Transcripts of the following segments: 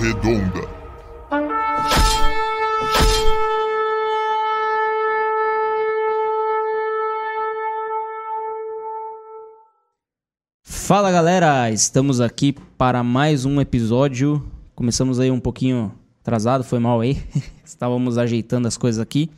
Redonda. Fala galera, estamos aqui para mais um episódio. Começamos aí um pouquinho atrasado, foi mal aí. Estávamos ajeitando as coisas aqui.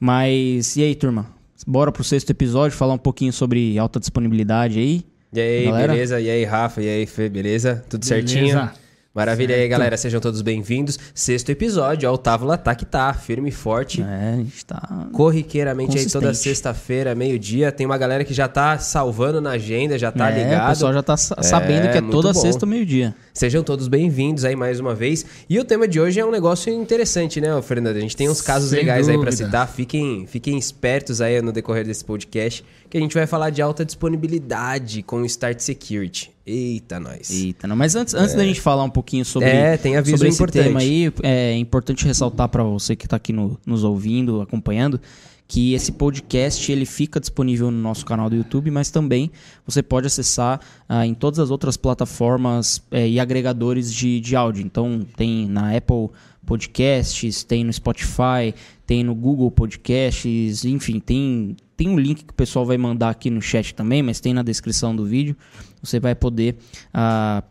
Mas e aí, turma? Bora pro sexto episódio falar um pouquinho sobre alta disponibilidade aí. E aí, Galera? beleza? E aí, Rafa? E aí, Fê, beleza? Tudo Beleza. certinho? Maravilha aí, Certo. galera. Sejam todos bem-vindos. Sexto episódio, ó, o Távola tá que tá, firme e forte. É, a gente tá. Corriqueiramente aí toda sexta-feira, meio-dia. Tem uma galera que já tá salvando na agenda, já tá é, ligado. O pessoal já tá sa- sabendo que é toda bom. sexta, meio-dia. Sejam todos bem-vindos aí mais uma vez. E o tema de hoje é um negócio interessante, né, Fernando? A gente tem uns casos Sem legais aí pra dúvida. citar. Fiquem, fiquem espertos aí no decorrer desse podcast, que a gente vai falar de alta disponibilidade com o Start Security. Eita, nós. Eita, não. Mas antes, antes da gente falar um pouquinho sobre, É, tem aviso sobre esse importante. tema aí, é importante ressaltar para você que está aqui no- nos ouvindo, acompanhando, que esse podcast ele fica disponível no nosso canal do YouTube, mas também você pode acessar ah, em todas as outras plataformas é, e agregadores de, de áudio. Então tem na Apple Podcasts, tem no Spotify, tem no Google Podcasts, enfim, tem, tem um link que o pessoal vai mandar aqui no chat também, mas tem na descrição do vídeo. Você vai poder ah,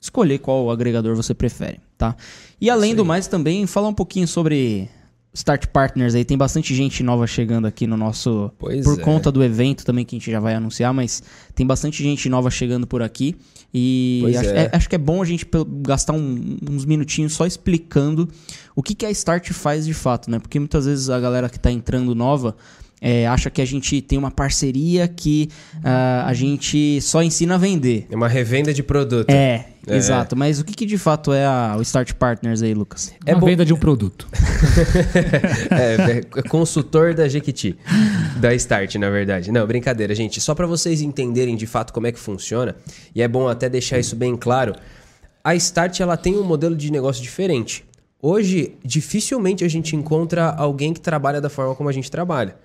escolher qual agregador você prefere, tá? E além do mais, também falar um pouquinho sobre Start Partners aí. Tem bastante gente nova chegando aqui no nosso. Pois por é. conta do evento também, que a gente já vai anunciar, mas tem bastante gente nova chegando por aqui. E acho, é. é- acho que é bom a gente gastar um- uns minutinhos só explicando o que, que a Start faz de fato, né? Porque muitas vezes a galera que tá entrando nova. É, acha que a gente tem uma parceria que ah, a gente só ensina a vender. É uma revenda de produto. É, É. exato. Mas o que, que de fato é a- o Start Partners aí, Lucas? É É a venda de um produto. É, é consultor da Jequiti. Da Start, na verdade. Não, brincadeira, gente. Só pra vocês entenderem de fato como é que funciona, e é bom até deixar isso bem claro, a Start ela tem um modelo de negócio diferente. Hoje, dificilmente a gente encontra alguém que trabalha da forma como a gente trabalha.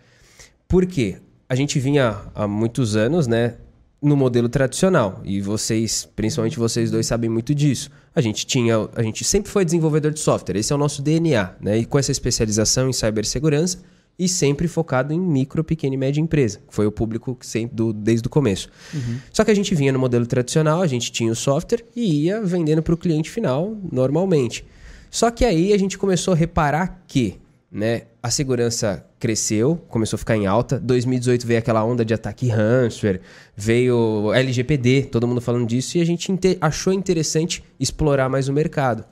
Por quê? A gente vinha há muitos anos, né, no modelo tradicional, e vocês, principalmente vocês dois, sabem muito disso. A gente tinha, a gente sempre foi desenvolvedor de software, esse é o nosso DNA, né? E com essa especialização em cibersegurança e sempre focado em micro, pequena e média empresa, que foi o público sempre do, desde o começo. Só que a gente vinha no modelo tradicional, a gente tinha o software e ia vendendo para o cliente final normalmente. Só que aí a gente começou a reparar que né, a segurança cresceu, começou a ficar em alta. 2018 veio aquela onda de ataque ransomware, veio LGPD, todo mundo falando disso, e a gente achou interessante explorar mais o mercado.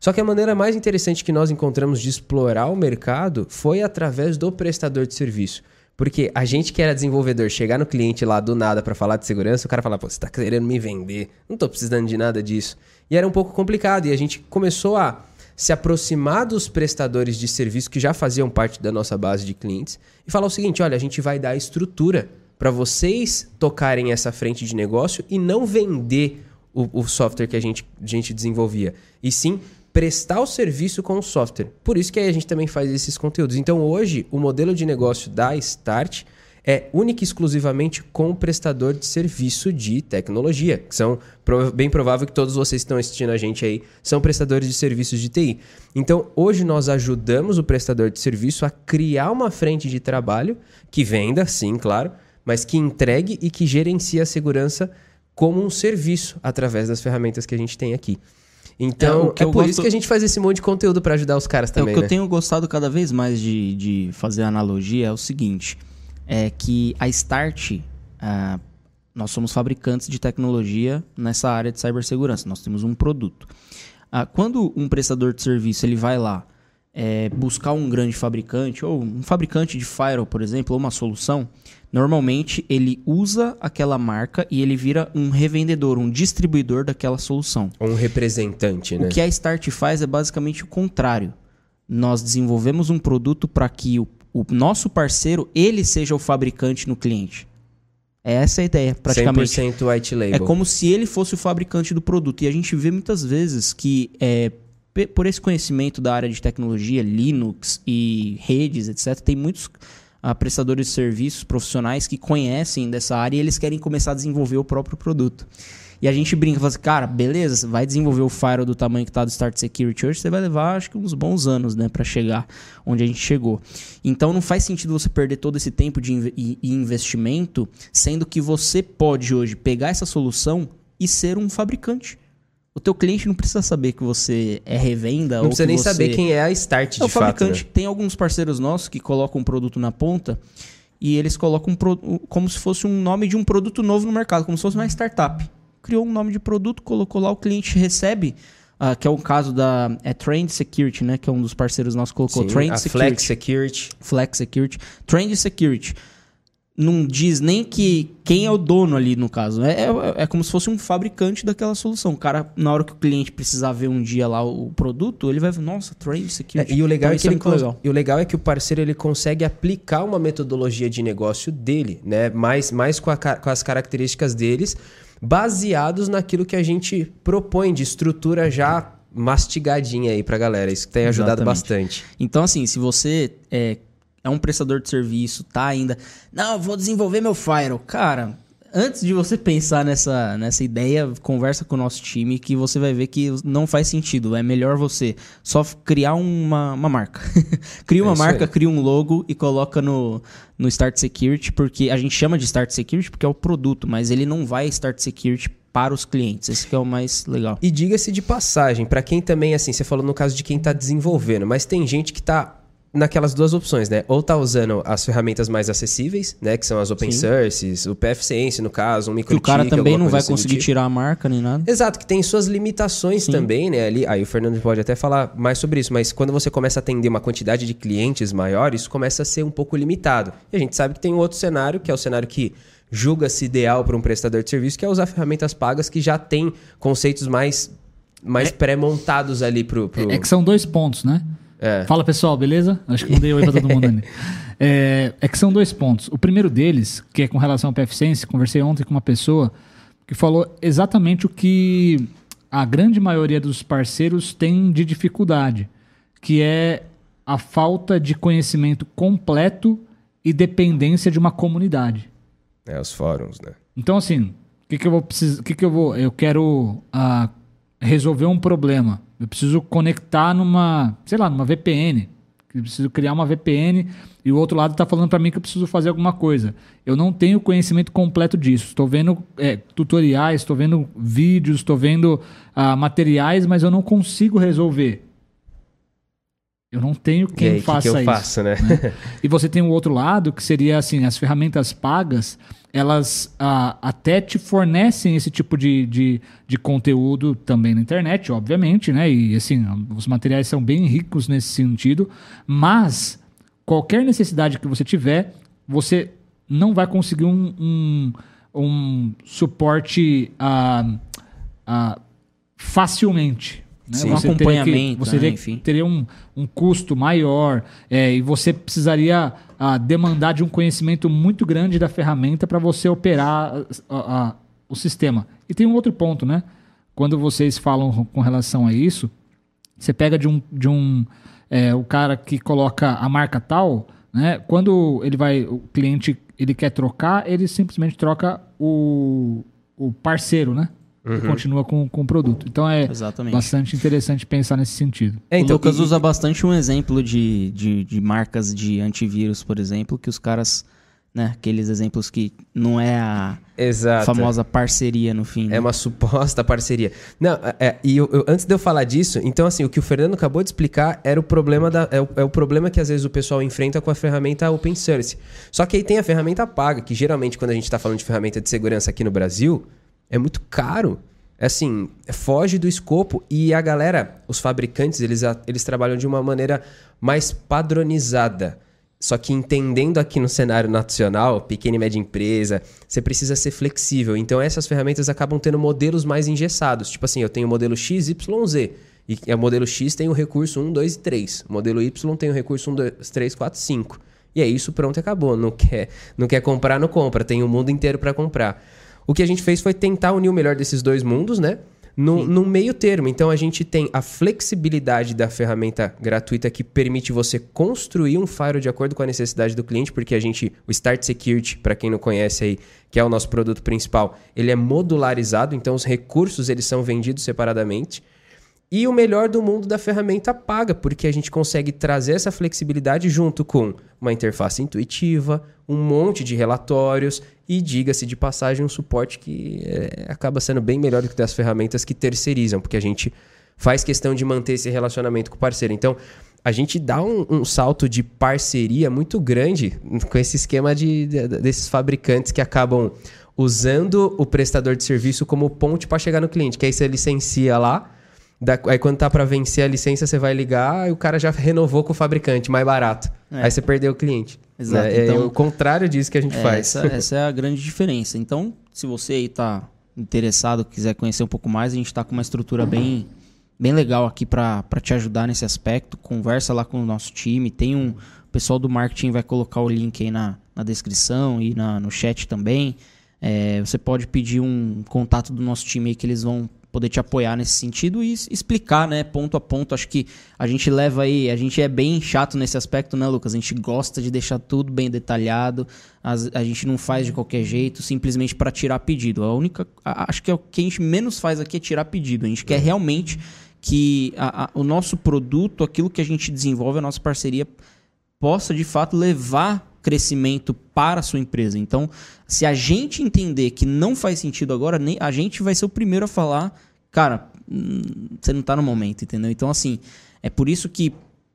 Só que a maneira mais interessante que nós encontramos de explorar o mercado foi através do prestador de serviço. Porque a gente que era desenvolvedor, chegar no cliente lá do nada para falar de segurança, o cara fala, pô, você tá querendo me vender, não tô precisando de nada disso. E era um pouco complicado, e a gente começou a se aproximar dos prestadores de serviço que já faziam parte da nossa base de clientes e falar o seguinte: olha, a gente vai dar estrutura para vocês tocarem essa frente de negócio e não vender o, o software que a gente, a gente desenvolvia, e sim prestar o serviço com o software. Por isso que a gente também faz esses conteúdos. Então hoje, o modelo de negócio da Start é única e exclusivamente com o prestador de serviço de tecnologia, que são bem provável que todos vocês que estão assistindo a gente aí são prestadores de serviços de TI. Então, hoje nós ajudamos o prestador de serviço a criar uma frente de trabalho que venda, sim, claro, mas que entregue e que gerencie a segurança como um serviço através das ferramentas que a gente tem aqui. É, Então, é, eu por gosto- isso que a gente faz esse monte de conteúdo para ajudar os caras É, também, o que né? eu tenho gostado cada vez mais de, de fazer analogia é o seguinte: é que a Start, nós somos fabricantes de tecnologia nessa área de cibersegurança. Nós temos um produto. Ah, quando um prestador de serviço ele vai lá é, buscar um grande fabricante, ou um fabricante de firewall, por exemplo, ou uma solução, normalmente ele usa aquela marca e ele vira um revendedor, um distribuidor daquela solução. Um representante, né? O que a Start faz é basicamente o contrário. Nós desenvolvemos um produto para que o, o nosso parceiro ele seja o fabricante no cliente. É essa a ideia, praticamente. 100% white label. É como se ele fosse o fabricante do produto. E a gente vê muitas vezes que, é, por esse conhecimento da área de tecnologia, Linux e redes, etc., tem muitos ah, prestadores de serviços profissionais que conhecem dessa área e eles querem começar a desenvolver o próprio produto. E a gente brinca, fala assim, cara, beleza, você vai desenvolver o firewall do tamanho que tá do Start Security hoje, você vai levar acho que uns bons anos, né, para chegar onde a gente chegou. Então não faz sentido você perder todo esse tempo de inv investimento, sendo que você pode hoje pegar essa solução e ser um fabricante. O teu cliente não precisa saber que você é revenda não ou precisa nem você... saber quem é a Start é o de fato. fabricante. né? Tem alguns parceiros nossos que colocam um produto na ponta e eles colocam um pro- como se fosse um nome de um produto novo no mercado, como se fosse uma startup. Criou um nome de produto, colocou lá, o cliente recebe, ah, que é o caso da é Trend Security, né? Que é um dos parceiros nossos que colocou Sim, Trend Security. Flex Security. Flex Security. Trend Security. Não diz nem que quem é o dono ali no caso. É, é, é como se fosse um fabricante daquela solução. O cara, na hora que o cliente precisar ver um dia lá o, produto, ele vai ver, nossa, Trend É, Security. e o legal Então, é que ele muito cons- legal. e o legal é que o parceiro ele consegue aplicar uma metodologia de negócio dele, né? Mais, mais com, a com as características deles, baseados naquilo que a gente propõe de estrutura já mastigadinha aí pra galera. Isso tem ajudado Exatamente. bastante. Então, assim, se você é, é um prestador de serviço, tá ainda. Não, eu vou desenvolver meu firewall. Cara, antes de você pensar nessa, nessa ideia, conversa com o nosso time que você vai ver que não faz sentido. É melhor você só criar uma, uma marca. cria uma É marca, aí. cria um logo e coloca no, no Start Security, porque a gente chama de Start Security porque é o produto, mas ele não vai Start Security para os clientes. Esse que é o mais legal. E diga-se de passagem, pra quem também, assim, você falou no caso de quem tá desenvolvendo, mas tem gente que tá naquelas duas opções, né? Ou tá usando as ferramentas mais acessíveis, né? Que são as open Sim. sources, o PFSense, no caso, um Que microtik, o cara também não vai assim conseguir tipo. tirar a marca nem nada. Exato, que tem suas limitações Sim. também, né? Ali, aí o Fernando pode até falar mais sobre isso, mas quando você começa a atender uma quantidade de clientes maior, isso começa a ser um pouco limitado. E a gente sabe que tem um outro cenário, que é o cenário que julga-se ideal para um prestador de serviço, que é usar ferramentas pagas que já tem conceitos mais, mais pré-montados ali pro. pro... É que são dois pontos, né? É. Fala pessoal, beleza? Acho que não dei oi pra todo mundo ainda. É, é que são dois pontos. O primeiro deles, que é com relação ao PFSense, conversei ontem com uma pessoa que falou exatamente o que a grande maioria dos parceiros tem de dificuldade, que é a falta de conhecimento completo e dependência de uma comunidade. É, os fóruns, né? Então, assim, o que, que eu vou precisar? que, que eu vou? Eu quero ah, resolver um problema. Eu preciso conectar numa, sei lá, numa VPN. Eu preciso criar uma VPN e o outro lado está falando para mim que eu preciso fazer alguma coisa. Eu não tenho conhecimento completo disso. Estou vendo é, tutoriais, estou vendo vídeos, estou vendo ah, materiais, mas eu não consigo resolver. Eu não tenho e quem aí, o que, faça que eu isso. faço, né? E você tem o outro lado, que seria assim, as ferramentas pagas, elas ah, até te fornecem esse tipo de, de, de conteúdo também na internet, obviamente, né? E assim, os materiais são bem ricos nesse sentido, mas qualquer necessidade que você tiver, você não vai conseguir um, um, um suporte ah, ah, facilmente. Né? Sim. Um Você teria que- acompanhamento, você né? teria- Enfim. teria um, um custo maior é, e você precisaria ah, demandar de um conhecimento muito grande da ferramenta para você operar ah, ah, o sistema. E tem um outro ponto, né? Quando vocês falam com relação a isso, você pega de um, de um é, o cara que coloca a marca tal, né? Quando ele vai, o cliente ele quer trocar, ele simplesmente troca o, o parceiro, né? E continua com, com o produto. Então é Exatamente. bastante interessante pensar nesse sentido. É, o Lucas e- usa bastante um exemplo de, de, de marcas de antivírus, por exemplo, que os caras, né, aqueles exemplos que não é a Exato. famosa parceria no fim. né? É uma suposta parceria. Não, é- é, e eu- eu- antes de eu falar disso, então assim, o que o Fernando acabou de explicar era o problema da, é, o, é o problema que às vezes o pessoal enfrenta com a ferramenta open source. Só que aí tem a ferramenta paga, que geralmente quando a gente está falando de ferramenta de segurança aqui no Brasil, é muito caro. É Assim, foge do escopo e a galera, os fabricantes, eles, eles trabalham de uma maneira mais padronizada. Só que entendendo aqui no cenário nacional, pequena e média empresa, você precisa ser flexível. Então essas ferramentas acabam tendo modelos mais engessados. Tipo assim, eu tenho o modelo X, Y, Z. E o modelo X tem o recurso 1, 2 e 3. O modelo Y tem o recurso 1, 2, 3, 4, 5. E é isso, pronto, acabou. Não quer, não quer comprar, não compra. Tem o mundo inteiro para comprar. O que a gente fez foi tentar unir o melhor desses dois mundos, né? no, no meio termo. Então a gente tem a flexibilidade da ferramenta gratuita que permite você construir um firewall de acordo com a necessidade do cliente, porque a gente, o Start Security, para quem não conhece aí, que é o nosso produto principal, ele é modularizado, então os recursos eles são vendidos separadamente. E o melhor do mundo da ferramenta paga, porque a gente consegue trazer essa flexibilidade junto com uma interface intuitiva, um monte de relatórios e, diga-se de passagem, um suporte que é, acaba sendo bem melhor do que das ferramentas que terceirizam, porque a gente faz questão de manter esse relacionamento com o parceiro. Então, a gente dá um, um salto de parceria muito grande com esse esquema de, de desses fabricantes que acabam usando o prestador de serviço como ponte para chegar no cliente, que aí você licencia lá da, aí quando tá para vencer a licença, você vai ligar e o cara já renovou com o fabricante, mais barato. É. Aí você perdeu o cliente. Exato. Né? Então, é o contrário disso que a gente é, faz. Essa, essa, é a grande diferença. Então, se você aí tá interessado, quiser conhecer um pouco mais, a gente está com uma estrutura bem, bem legal aqui para te ajudar nesse aspecto. Conversa lá com o nosso time. Tem um. O pessoal do marketing vai colocar o link aí na, na descrição e na, no chat também. É, você pode pedir um contato do nosso time aí que eles vão poder te apoiar nesse sentido e explicar, né, ponto a ponto. Acho que a gente leva aí, a gente é bem chato nesse aspecto, né, Lucas? A gente gosta de deixar tudo bem detalhado, a, a gente não faz de qualquer jeito, simplesmente para tirar pedido. A única, a, acho que é o que a gente menos faz aqui é tirar pedido. A gente quer realmente que a, o nosso produto, aquilo que a gente desenvolve, a nossa parceria, possa de fato levar crescimento para a sua empresa. Então, se a gente entender que não faz sentido agora, nem a gente vai ser o primeiro a falar, cara, hum, você não está no momento, entendeu? Então, assim, é por isso que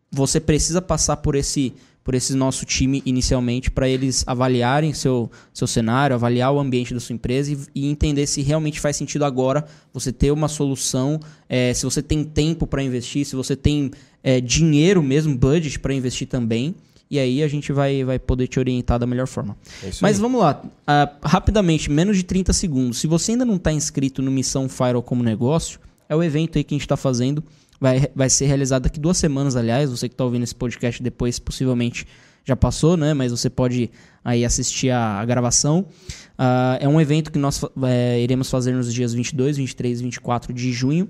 você precisa passar por esse por esse nosso time inicialmente para eles avaliarem seu, seu cenário, avaliar o ambiente da sua empresa e, e entender se realmente faz sentido agora você ter uma solução, é, se você tem tempo para investir, se você tem é, dinheiro mesmo, budget para investir também e aí a gente vai, vai poder te orientar da melhor forma. É Mas aí. vamos lá, uh, rapidamente, menos de 30 segundos. Se você ainda não está inscrito no Missão Firewall como negócio, é o evento aí que a gente está fazendo. Vai, vai ser realizado daqui duas semanas, aliás. Você que está ouvindo esse podcast depois, possivelmente já passou, né? Mas você pode aí assistir a, a gravação. Uh, é um evento que nós é, iremos fazer nos dias 22, 23 e 24 de junho.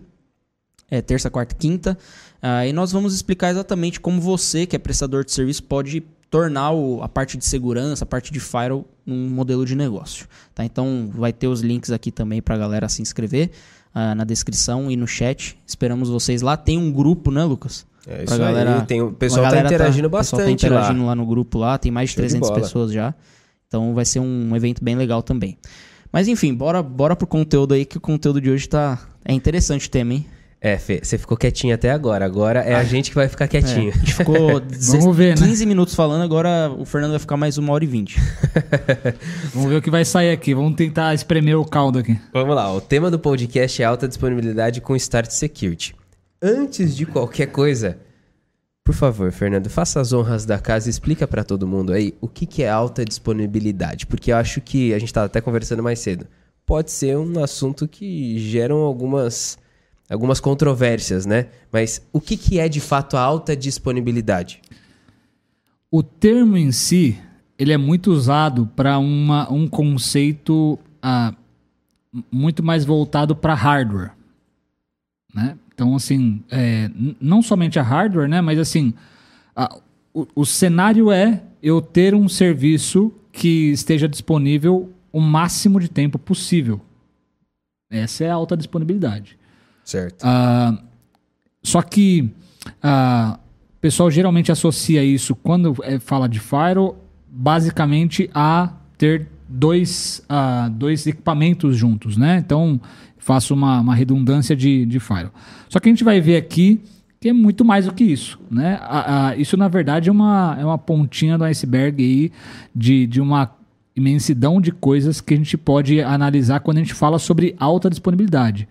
É, terça, quarta e quinta. Uh, e nós vamos explicar exatamente como você, que é prestador de serviço, pode tornar o, a parte de segurança, a parte de firewall, um modelo de negócio. Tá? Então vai ter os links aqui também para a galera se inscrever uh, na descrição e no chat. Esperamos vocês lá. Tem um grupo, né, Lucas? É isso galera, aí. Tem, o pessoal está interagindo tá, bastante. O pessoal tá interagindo lá. lá. no grupo lá. Tem mais de Show 300 de pessoas já. Então vai ser um evento bem legal também. Mas enfim, bora, bora pro conteúdo aí, que o conteúdo de hoje tá. É interessante o tema, hein? É, Fê, você ficou quietinho até agora. Agora é a ah. gente que vai ficar quietinho. É, a gente ficou Vamos ver, 15 né? minutos falando, agora o Fernando vai ficar mais uma hora e vinte. Vamos ver o que vai sair aqui. Vamos tentar espremer o caldo aqui. Vamos lá. O tema do podcast é alta disponibilidade com Start Security. Antes de qualquer coisa, por favor, Fernando, faça as honras da casa e explica para todo mundo aí o que, que é alta disponibilidade. Porque eu acho que a gente estava até conversando mais cedo. Pode ser um assunto que geram algumas algumas controvérsias, né? Mas o que, que é de fato a alta disponibilidade? O termo em si, ele é muito usado para um conceito ah, muito mais voltado para hardware, né? Então, assim, é, não somente a hardware, né? Mas assim, a, o, o cenário é eu ter um serviço que esteja disponível o máximo de tempo possível. Essa é a alta disponibilidade. Certo. Uh, só que uh, o pessoal geralmente associa isso, quando é, fala de firewall, basicamente a ter dois, uh, dois equipamentos juntos, né? Então, faço uma, uma redundância de, de firewall. Só que a gente vai ver aqui que é muito mais do que isso, né? isso, na verdade, é uma, é uma pontinha do iceberg aí de, de uma imensidão de coisas que a gente pode analisar quando a gente fala sobre alta disponibilidade.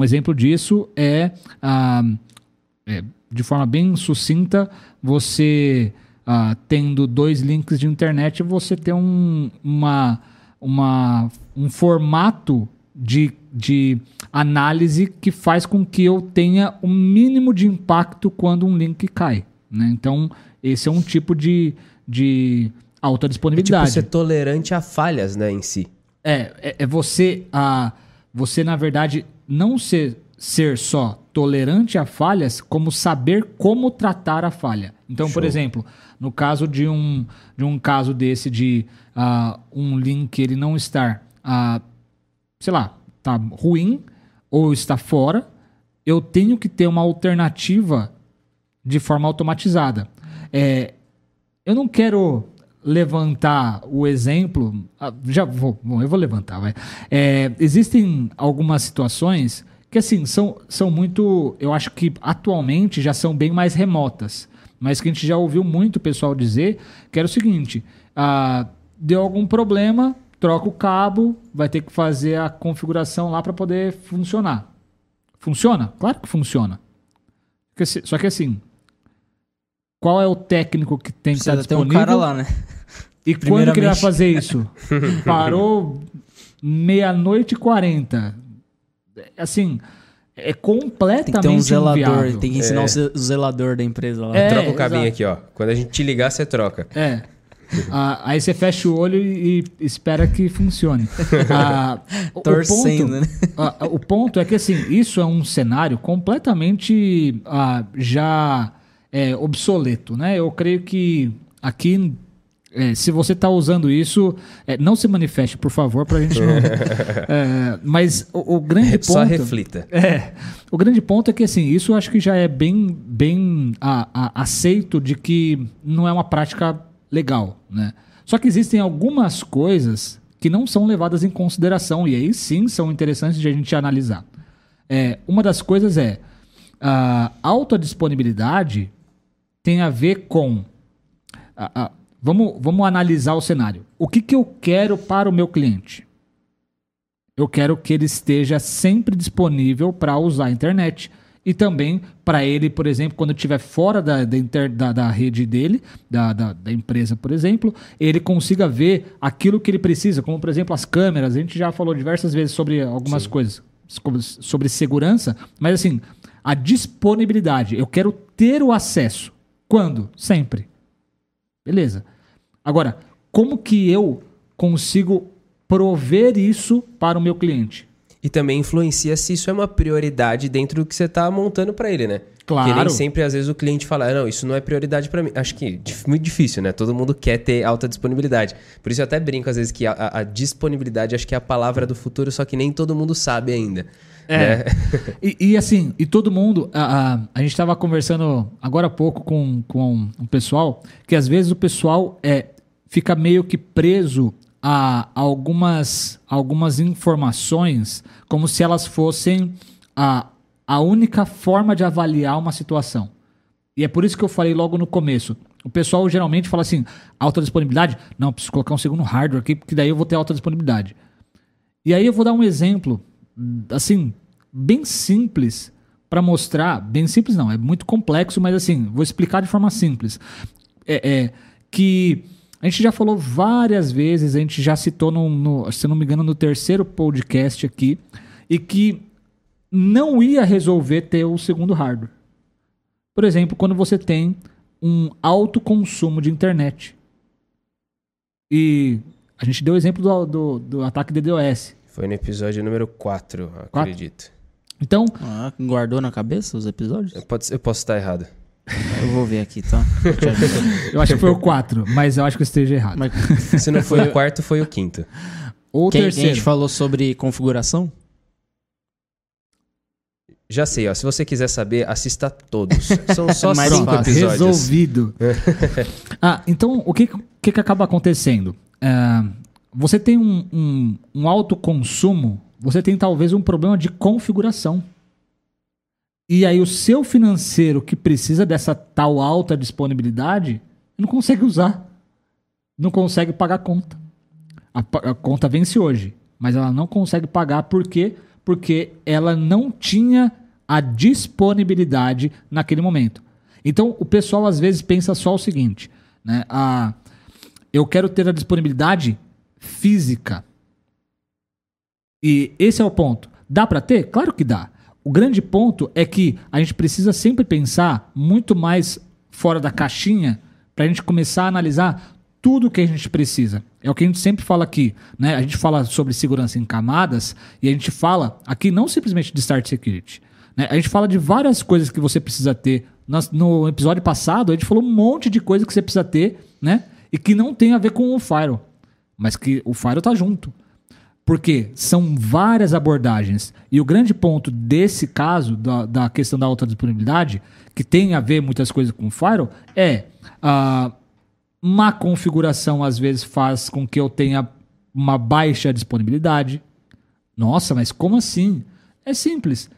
Um exemplo disso é, ah, é de forma bem sucinta, você ah, tendo dois links de internet, você tem um, uma, uma, um formato de, de análise que faz com que eu tenha o um mínimo de impacto quando um link cai. Né? Então, esse é um tipo de, de alta disponibilidade. É tipo ser tolerante a falhas né, em si. É, é, é você, a, você, na verdade, não ser, ser só tolerante a falhas, como saber como tratar a falha. Então, por Show. exemplo, no caso de um, de um caso desse de ah, um link ele não estar, ah, sei lá, tá ruim ou está fora, eu tenho que ter uma alternativa de forma automatizada. É, eu não quero levantar o exemplo. ah, Já vou, bom, eu vou levantar, vai. É, existem algumas situações que assim são, são muito, eu acho que atualmente já são bem mais remotas, mas que a gente já ouviu muito pessoal dizer que era o seguinte: ah, deu algum problema, troca o cabo, vai ter que fazer a configuração lá para poder funcionar. Funciona? Claro que funciona. Só que assim, qual é o técnico que tem que estar Precisa ter um disponível? cara lá, né? E quando que ele vai fazer isso? Parou meia-noite e quarenta. Assim, é completamente Tem que ter um zelador, inviável. tem que ensinar o ze- o zelador da empresa lá. É, Troca o cabinho exato. aqui, ó. Quando a gente te ligar, você troca. É. Ah, aí você fecha o olho e, espera que funcione. Ah, o- Torcendo, o ponto, né? ah, o ponto é que assim, isso é um cenário completamente ah, já é, obsoleto, né? Eu creio que aqui, é, se você está usando isso, é, não se manifeste, por favor, para a gente não. É, mas o, o grande ponto. Só reflita. É. O grande ponto é que, assim, isso eu acho que já é bem, bem a- a- aceito de que não é uma prática legal, né? Só que existem algumas coisas que não são levadas em consideração e aí sim são interessantes de a gente analisar. É, uma das coisas é a alta disponibilidade tem a ver com a- a- vamos, vamos analisar o cenário. O que, que eu quero para o meu cliente? Eu quero que ele esteja sempre disponível para usar a internet. E também para ele, por exemplo, quando estiver fora da, da, inter- da- da rede dele, da, da- da empresa, por exemplo, ele consiga ver aquilo que ele precisa, como, por exemplo, as câmeras. A gente já falou diversas vezes sobre algumas coisas, sobre- sobre segurança, mas assim, a disponibilidade. Eu quero ter o acesso. Quando? Sempre. Beleza. Agora, como que eu consigo prover isso para o meu cliente? E também influencia se isso é uma prioridade dentro do que você tá montando para ele, né? Claro. Porque nem sempre, às vezes, o cliente fala, "Ah, não, isso não é prioridade para mim. Acho que muito difícil, né? Todo mundo quer ter alta disponibilidade. Por isso eu até brinco, às vezes, que a- a disponibilidade acho que é a palavra do futuro, só que nem todo mundo sabe ainda. É. né? E, e, assim, e todo mundo. A, a, a gente estava conversando agora há pouco com, com um pessoal que às vezes o pessoal é, fica meio que preso a algumas, algumas informações como se elas fossem a, a única forma de avaliar uma situação. E é por isso que eu falei logo no começo. O pessoal geralmente fala assim: alta disponibilidade? Não, preciso colocar um segundo hardware aqui, porque daí eu vou ter alta disponibilidade. E aí eu vou dar um exemplo, assim, bem simples para mostrar. Bem simples não, é muito complexo, mas assim, vou explicar de forma simples. É, é que a gente já falou várias vezes, a gente já citou, no, no- se não me engano, no terceiro podcast aqui, e que não ia resolver ter o segundo hardware. Por exemplo, quando você tem um alto consumo de internet. E a gente deu o exemplo do, do, do ataque DDoS. Foi no episódio número 4, acredito. Então, Ah, guardou na cabeça os episódios? Eu, pode- eu posso estar errado. Eu vou ver aqui, tá? Eu acho que foi o 4, mas eu acho que eu esteja errado. Mas Se não foi o quarto, foi o quinto. Ou o quem, quem a terceiro. gente falou sobre configuração? Já sei, ó. Se você quiser saber, assista todos. São só Mais cinco fácil. episódios. Resolvido. ah, então o que, que, que acaba acontecendo? É, você tem um, um, um alto consumo, você tem talvez um problema de configuração. E aí o seu financeiro que precisa dessa tal alta disponibilidade não consegue usar. Não consegue pagar a conta. A, a conta vence hoje, mas ela não consegue pagar por quê? Porque ela não tinha a disponibilidade naquele momento. Então o pessoal às vezes pensa só o seguinte, né? Ah, eu quero ter a disponibilidade física. E esse é o ponto. Dá para ter? Claro que dá. O grande ponto é que a gente precisa sempre pensar muito mais fora da caixinha para a gente começar a analisar tudo que a gente precisa. É o que a gente sempre fala aqui, né? A gente fala sobre segurança em camadas e a gente fala aqui não simplesmente de Start Security. Né? A gente fala de várias coisas que você precisa ter. No episódio passado, a gente falou um monte de coisa que você precisa ter, né? E que não tem a ver com o Firewall. Mas que o Firewall tá junto. Porque são várias abordagens. E o grande ponto desse caso, da, da questão da alta disponibilidade, que tem a ver muitas coisas com o Firewall, é a má configuração às vezes faz com que eu tenha uma baixa disponibilidade. Nossa, mas como assim? É simples.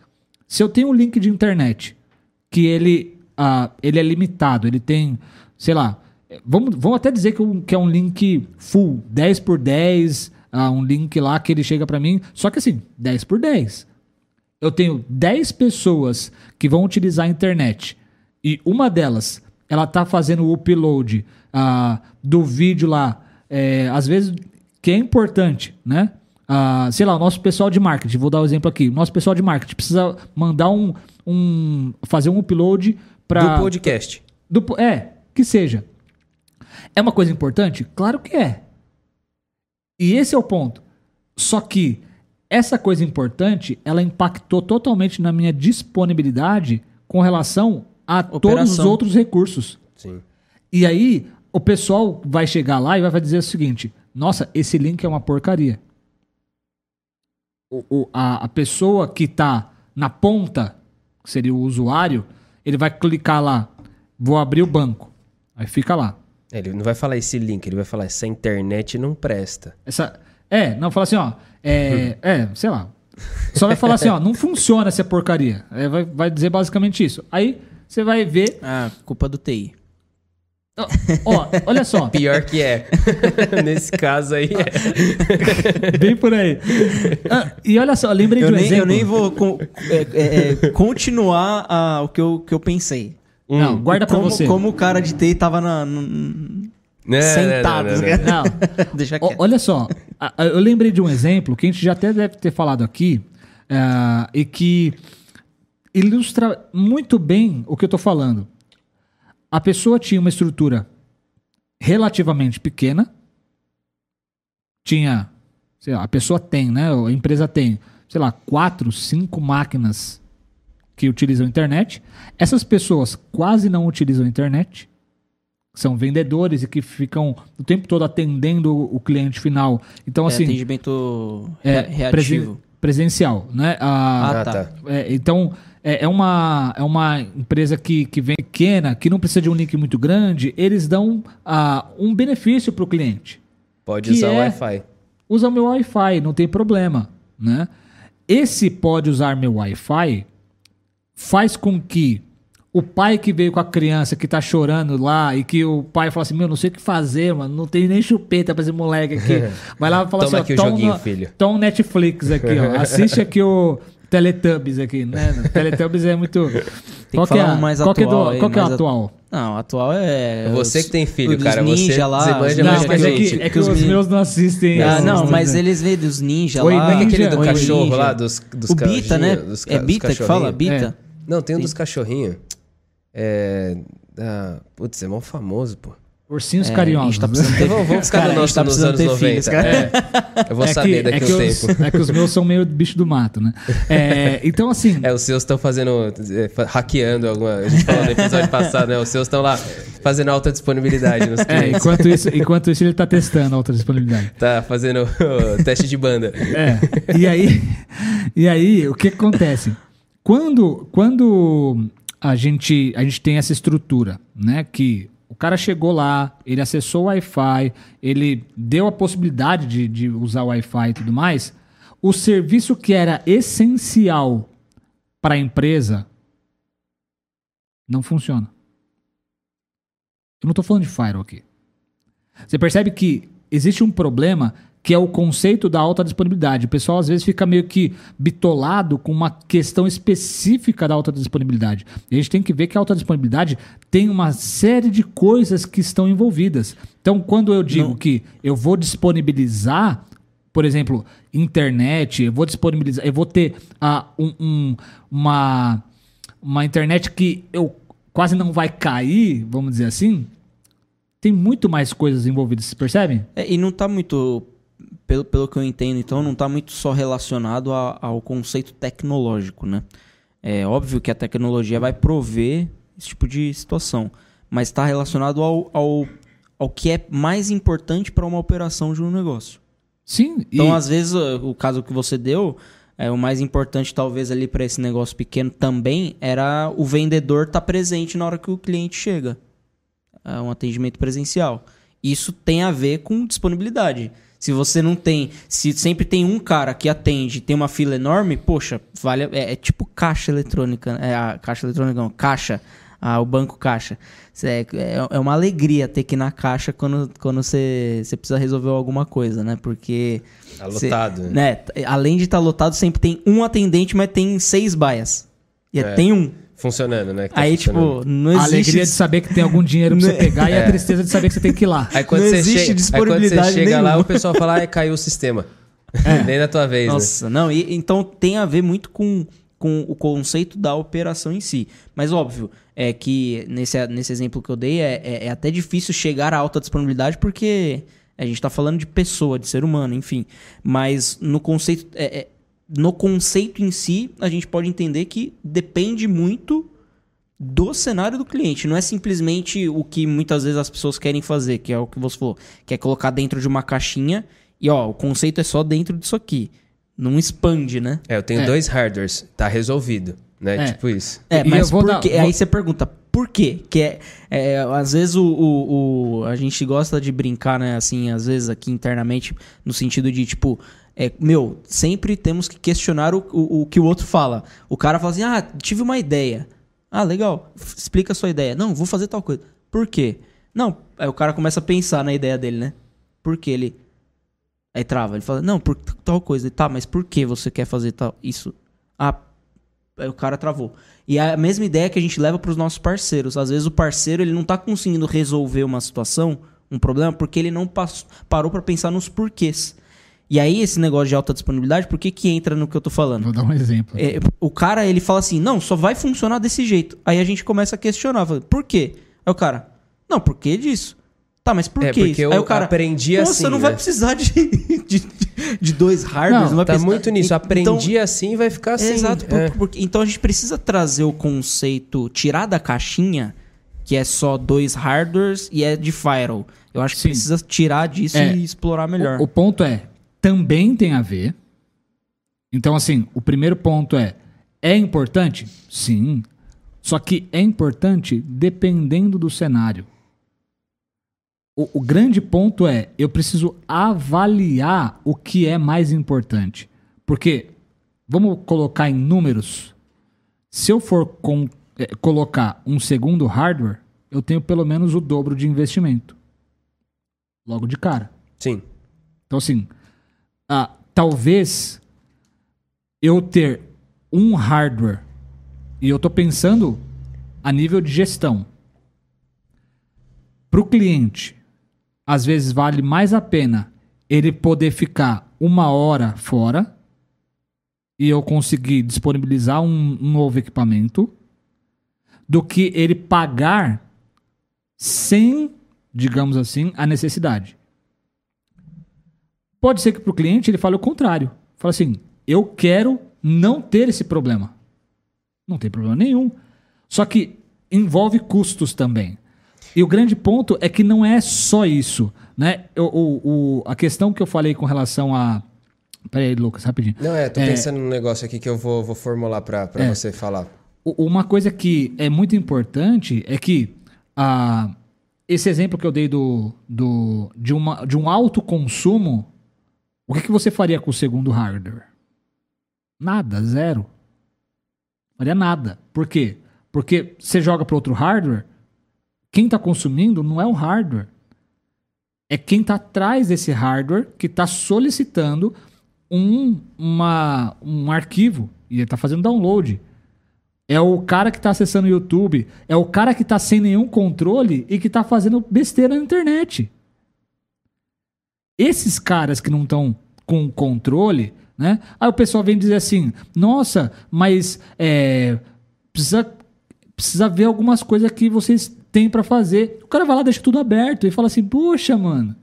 Se eu tenho um link de internet que ele, ah, ele é limitado, ele tem, sei lá, vamos, vamos até dizer que, um- que é um link full, 10 por 10, ah, um link lá que ele chega para mim, só que assim, 10 por 10. Eu tenho 10 pessoas que vão utilizar a internet e uma delas, ela tá fazendo o upload ah, do vídeo lá, é, às vezes que é importante, né? Ah, sei lá, o nosso pessoal de marketing, vou dar o um exemplo aqui. O nosso pessoal de marketing precisa mandar um, um fazer um upload para Do podcast. do é, que seja. É uma coisa importante? Claro que é. E esse é o ponto. Só que essa coisa importante, ela impactou totalmente na minha disponibilidade com relação a todos os Operação. outros recursos. Sim. E aí, o pessoal vai chegar lá e vai dizer o seguinte: nossa, esse link é uma porcaria. O- o- a, a pessoa que está na ponta, que seria o usuário, ele vai clicar lá, vou abrir o banco. Aí fica lá. Ele não vai falar esse link, ele vai falar essa internet não presta. Essa, é, não, fala assim, ó. É, é, sei lá. Só vai falar assim, ó, não funciona essa porcaria. É, vai, vai dizer basicamente isso. Aí você vai ver. Ah, culpa do TI. Ó, ó, olha só. Pior que é. Nesse caso aí é. Bem por aí. Ah, e olha só, lembrei Eu de um nem, exemplo. eu nem vou con- é, é, é, continuar ah, o que eu, que eu pensei. Não, guarda pra como, você. Como o cara de TI tava na, no- Não, sentado. não, não, não. Não. Deixa quieto. olha só, eu lembrei de um exemplo que a gente já até deve ter falado aqui ah, e que ilustra muito bem o que eu tô falando. A pessoa tinha uma estrutura relativamente pequena, tinha, sei lá, a pessoa tem, né? A empresa tem, sei lá, quatro, cinco máquinas que utilizam a internet. Essas pessoas quase não utilizam a internet são vendedores e que ficam o tempo todo atendendo o cliente final. Então, É, assim, atendimento é, re- reativo. presen- presencial, né? A- Ah, Ah, tá. é, então, é, é uma, é uma empresa que, que vem pequena, que não precisa de um link muito grande, eles dão ah, um benefício para o cliente. Pode usar o é- Wi-Fi. Usa o meu Wi-Fi, não tem problema, né? Esse pode usar meu Wi-Fi faz com que o pai que veio com a criança que tá chorando lá e que o pai fala assim, meu, não sei o que fazer, mano, não tem nem chupeta pra esse moleque aqui. Vai lá e fala Toma assim, aqui ó, o toma joguinho, no- filho. Toma Netflix aqui, ó. Assiste aqui o Teletubbies aqui, né? Teletubbies é muito... qual que é, a- um mais qual que é, do- atual aí, qual que é o atual? Não, atual é. Você os- que tem filho, os cara, você- ninja lá. você os mais Não, mas que é que, é que os meni- meus não assistem. Ah, não, né? mas eles vê dos ninja Oi, lá. ninja. Aquele do Oi, cachorro ninja. lá, dos, dos O Bita, né? dos é Bita que fala? Bita? Não, tem um dos cachorrinhos. É. Da... Putz, é mó famoso, pô. Ursinhos É, carinhosos. tá precisando ter- Vamos, ficar Cara, nosso tá nos anos ter 90. filhos, cara. É. Eu vou saber daqui é a que um os, tempo. É que os meus são meio bicho do mato, né? É, então, assim, É, os seus estão fazendo. é, hackeando alguma. A gente falou no episódio passado, né? Os seus estão lá fazendo alta disponibilidade nos é, clientes. enquanto, isso, enquanto isso ele tá testando a outra disponibilidade. Tá fazendo o teste de banda. É. E aí, e aí o que acontece? Quando, quando a, gente, a gente tem essa estrutura, né? Que o cara chegou lá, ele acessou o Wi-Fi, ele deu a possibilidade de, de usar o Wi-Fi e tudo mais, o serviço que era essencial para a empresa não funciona. Eu não estou falando de firewall aqui. Você percebe que existe um problema que é o conceito da alta disponibilidade. O pessoal às vezes fica meio que bitolado com uma questão específica da alta disponibilidade. E a gente tem que ver que a alta disponibilidade tem uma série de coisas que estão envolvidas. Então, quando eu digo que eu vou disponibilizar, por exemplo, internet, eu vou disponibilizar, eu vou ter ah, um- um- uma, uma internet que eu quase não vai cair, vamos dizer assim, tem muito mais coisas envolvidas, você percebe? É, e não tá muito, pelo, pelo que eu entendo, então, não tá muito só relacionado a- ao conceito tecnológico, né? É óbvio que a tecnologia vai prover esse tipo de situação, mas está relacionado ao, ao, ao que é mais importante para uma operação de um negócio. Sim. Então, e- às vezes, o caso que você deu, é, o mais importante, talvez, ali para esse negócio pequeno também era o vendedor estar presente na hora que o cliente chega. É um atendimento presencial. Isso tem a ver com disponibilidade. Se você não tem. Se sempre tem um cara que atende e tem uma fila enorme, poxa, vale. É, é tipo caixa eletrônica. É a caixa eletrônica, não, caixa. Ah, o banco caixa. Cê- É, é uma alegria ter que ir na caixa quando, quando você, você precisa resolver alguma coisa, né? Porque. Tá cê- lotado. né? t- Além de estar lotado, sempre tem um atendente, mas tem seis baias. E é, É. tem um. Funcionando, né? que tá Aí, funcionando. tipo, não a existe. alegria de saber que tem algum dinheiro pra você Né? pegar e a É. tristeza de saber que você tem que ir lá. Aí quando Não você existe chega, aí quando você disponibilidade chega lá, nenhuma. o pessoal fala, ai, caiu o sistema. Nem na tua vez, né? Nossa, não, e, então tem a ver muito com, com o conceito da operação em si. Mas óbvio, é que nesse, nesse exemplo que eu dei, é, é, é até difícil chegar à alta disponibilidade porque a gente está falando de pessoa, de ser humano, enfim. Mas no conceito, é- é- no conceito em si, a gente pode entender que depende muito do cenário do cliente. Não é simplesmente o que muitas vezes as pessoas querem fazer, que é o que você falou, que é colocar dentro de uma caixinha e ó, o conceito é só dentro disso aqui. Não expande, né? É, eu tenho É. dois hardwares, tá resolvido, né? É. Tipo isso. É, mas por dar- quê? vou- Aí você pergunta, por quê? Que é, é, às vezes o, o, o- a gente gosta de brincar, né, assim, às vezes aqui internamente, no sentido de, tipo, é, meu, sempre temos que questionar o, o, o que o outro fala. O cara fala assim, ah, tive uma ideia. Ah, legal, explica a sua ideia. Não, vou fazer tal coisa. Por quê? Não, aí o cara começa a pensar na ideia dele, né? Por que ele... Aí trava, ele fala, não, por tal coisa. Tá, mas por que você quer fazer tal isso? Ah, Aí o cara travou. E é a mesma ideia que a gente leva para os nossos parceiros. Às vezes o parceiro ele não tá conseguindo resolver uma situação, um problema, porque ele não pass- parou para pensar nos porquês. E aí esse negócio de alta disponibilidade, por que que entra no que eu tô falando? Vou dar um exemplo. É, o cara, ele fala assim, não, só vai funcionar desse jeito. Aí a gente começa a questionar, fala, por quê? Aí o cara, não, por que disso? Tá, mas por É, que porque isso? eu Aí o cara, aprendi nossa, assim, não né?" vai precisar de, de, de dois hardwares. Não, Não, vai Tá precisar- muito nisso. Então- Aprendi assim vai ficar assim. Exato. por- É. porque- então a gente precisa trazer o conceito, tirar da caixinha, que é só dois hardwares e é de firewall. Eu acho que Sim. precisa tirar disso É. e explorar melhor. O, o ponto é, também tem a ver. Então, assim, o primeiro ponto é, é importante? Sim. Só que é importante dependendo do cenário. O, o grande ponto é, eu preciso avaliar o que é mais importante. Porque, vamos colocar em números, se eu for com- eh, colocar um segundo hardware, eu tenho pelo menos o dobro de investimento. Logo de cara. Sim. Então, assim, ah, talvez eu ter um hardware e eu tô pensando a nível de gestão. Para o cliente, às vezes vale mais a pena ele poder ficar uma hora fora e eu conseguir disponibilizar um, um novo equipamento do que ele pagar sem, digamos assim, a necessidade. Pode ser que para o cliente ele fale o contrário. Fala assim: eu quero não ter esse problema. Não tem problema nenhum. Só que envolve custos também. E o grande ponto é que não é só isso. Né? O, o- o- a questão que eu falei com relação a. Peraí, Lucas, rapidinho. Não, é, tô É. pensando num negócio aqui que eu vou, vou formular pra É. você falar. Uma coisa que é muito importante é que ah, esse exemplo que eu dei do, do, de, uma, de um alto consumo, o que, que você faria com o segundo hardware? Nada, zero. Faria nada. Por quê? Porque você joga para outro hardware, quem está consumindo não é o hardware. É quem está atrás desse hardware que está solicitando um, uma, um arquivo e ele está fazendo download. É o cara que está acessando o YouTube. É o cara que está sem nenhum controle e que está fazendo besteira na internet. Esses caras que não estão com controle, né? Aí o pessoal vem dizer assim: nossa, mas é, precisa, precisa ver algumas coisas que vocês tem para fazer. O cara vai lá, deixa tudo aberto e fala assim: poxa, mano.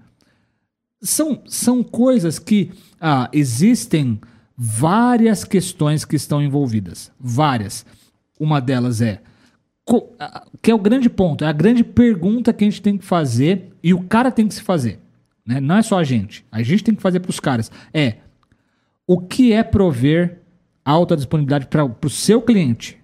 São, são coisas que ah, existem várias questões que estão envolvidas. Várias. Uma delas é. Que é o grande ponto, é a grande pergunta que a gente tem que fazer e o cara tem que se fazer. Né? Não é só a gente. A gente tem que fazer para os caras. É o que é prover alta disponibilidade para o seu cliente?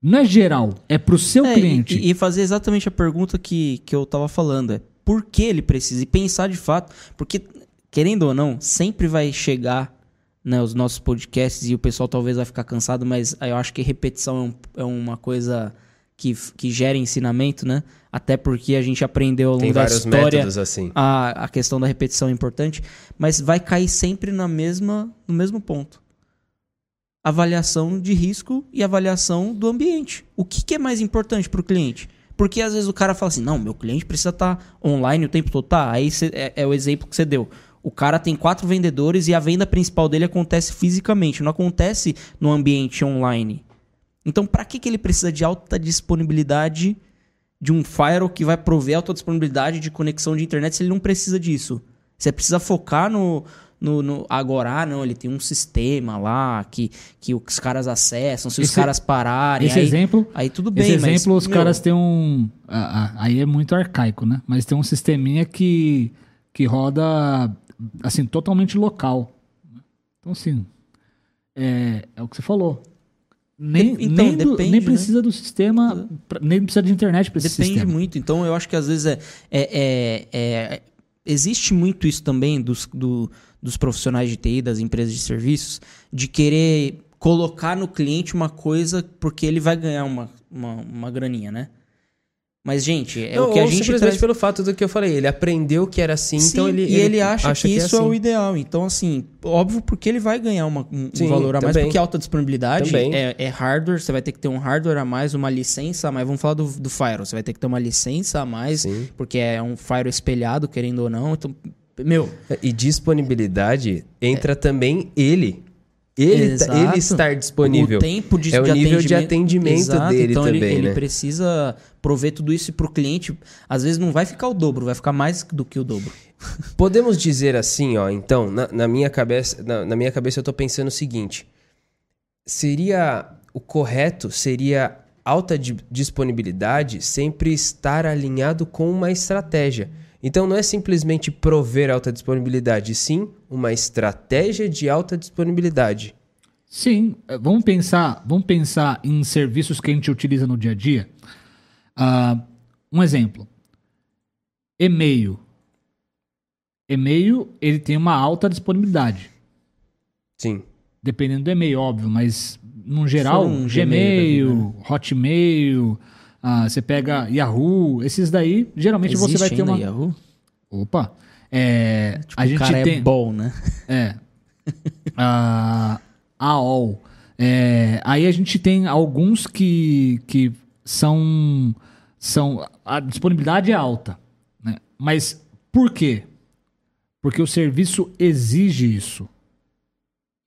Não é geral, é para o seu É, cliente. E, e fazer exatamente a pergunta que, que eu tava falando. É por que ele precisa? E pensar de fato. Porque, querendo ou não, sempre vai chegar né, os nossos podcasts e o pessoal talvez vai ficar cansado, mas eu acho que repetição é, um- é uma coisa que, que gera ensinamento, né? Até porque a gente aprendeu ao longo Tem da vários história métodos assim. a, a questão da repetição é importante, mas vai cair sempre na mesma, no mesmo ponto. Avaliação de risco e avaliação do ambiente. O que, que é mais importante para o cliente? Porque às vezes o cara fala assim, não, meu cliente precisa estar online o tempo todo. Tá, aí cê- é, é o exemplo que você deu. O cara tem quatro vendedores e a venda principal dele acontece fisicamente, não acontece no ambiente online. Então, para que, que ele precisa de alta disponibilidade de um firewall que vai prover alta disponibilidade de conexão de internet se ele não precisa disso? Você precisa focar no, no, no agora, ah, não, ele tem um sistema lá que, que os caras acessam, se os Esse- caras pararem, esse aí, exemplo- aí tudo bem, Esse mas, exemplo, os meu, caras têm um. ah, ah, aí é muito arcaico, né? Mas tem um sisteminha que, que roda assim, totalmente local. Então, assim, é, é o que você falou. Nem, então, nem, do- depende, nem né? precisa do sistema, pra- nem precisa de internet para esse Depende sistema. muito. Então, eu acho que às vezes é. é- é- é- existe muito isso também dos, do- dos profissionais de TI, das empresas de serviços, de querer colocar no cliente uma coisa porque ele vai ganhar uma, uma, uma graninha, né? Mas, gente, é Não, o que a gente simplesmente traz... pelo fato do que eu falei. Ele aprendeu que era assim, então Sim, ele, e ele, acha, que, é isso é, assim. o ideal. Então, assim, óbvio porque ele vai ganhar uma- um, Sim, valor a mais, também. porque alta disponibilidade é, é hardware, você vai ter que ter um hardware a mais, uma licença a mais. Vamos falar do, do Firewall, você vai ter que ter uma licença a mais, Sim. porque é um Firewall espelhado, querendo ou não. Então, meu, E disponibilidade entra também ele. Ele, tá- Exato. ele estar disponível. o tempo de, É o de nível de atendimento Exato, dele então ele, também, ele né? precisa prover tudo isso para o cliente. Às vezes não vai ficar o dobro, vai ficar mais do que o dobro. Podemos dizer assim, ó, então, na, na minha cabeça, na, na minha cabeça eu tô pensando o seguinte: seria o correto seria alta di- disponibilidade sempre estar alinhado com uma estratégia. Então não é simplesmente prover alta disponibilidade, sim uma estratégia de alta disponibilidade. Sim, eh, vamos pensar, vamos pensar em serviços que a gente utiliza no dia a dia. Ah, um exemplo: e-mail. E-mail ele tem uma alta disponibilidade, Sim. dependendo do e-mail, óbvio, mas no geral, um Gmail, Gmail Hotmail, ah, você pega Yahoo, esses daí geralmente você vai Existe ter uma. Yahoo? Opa, é, Tipo, a o gente cara tem é bom, né? É. a AOL. É, aí a gente tem alguns que, que são, são. A disponibilidade é alta. Né? Mas por quê? Porque o serviço exige isso.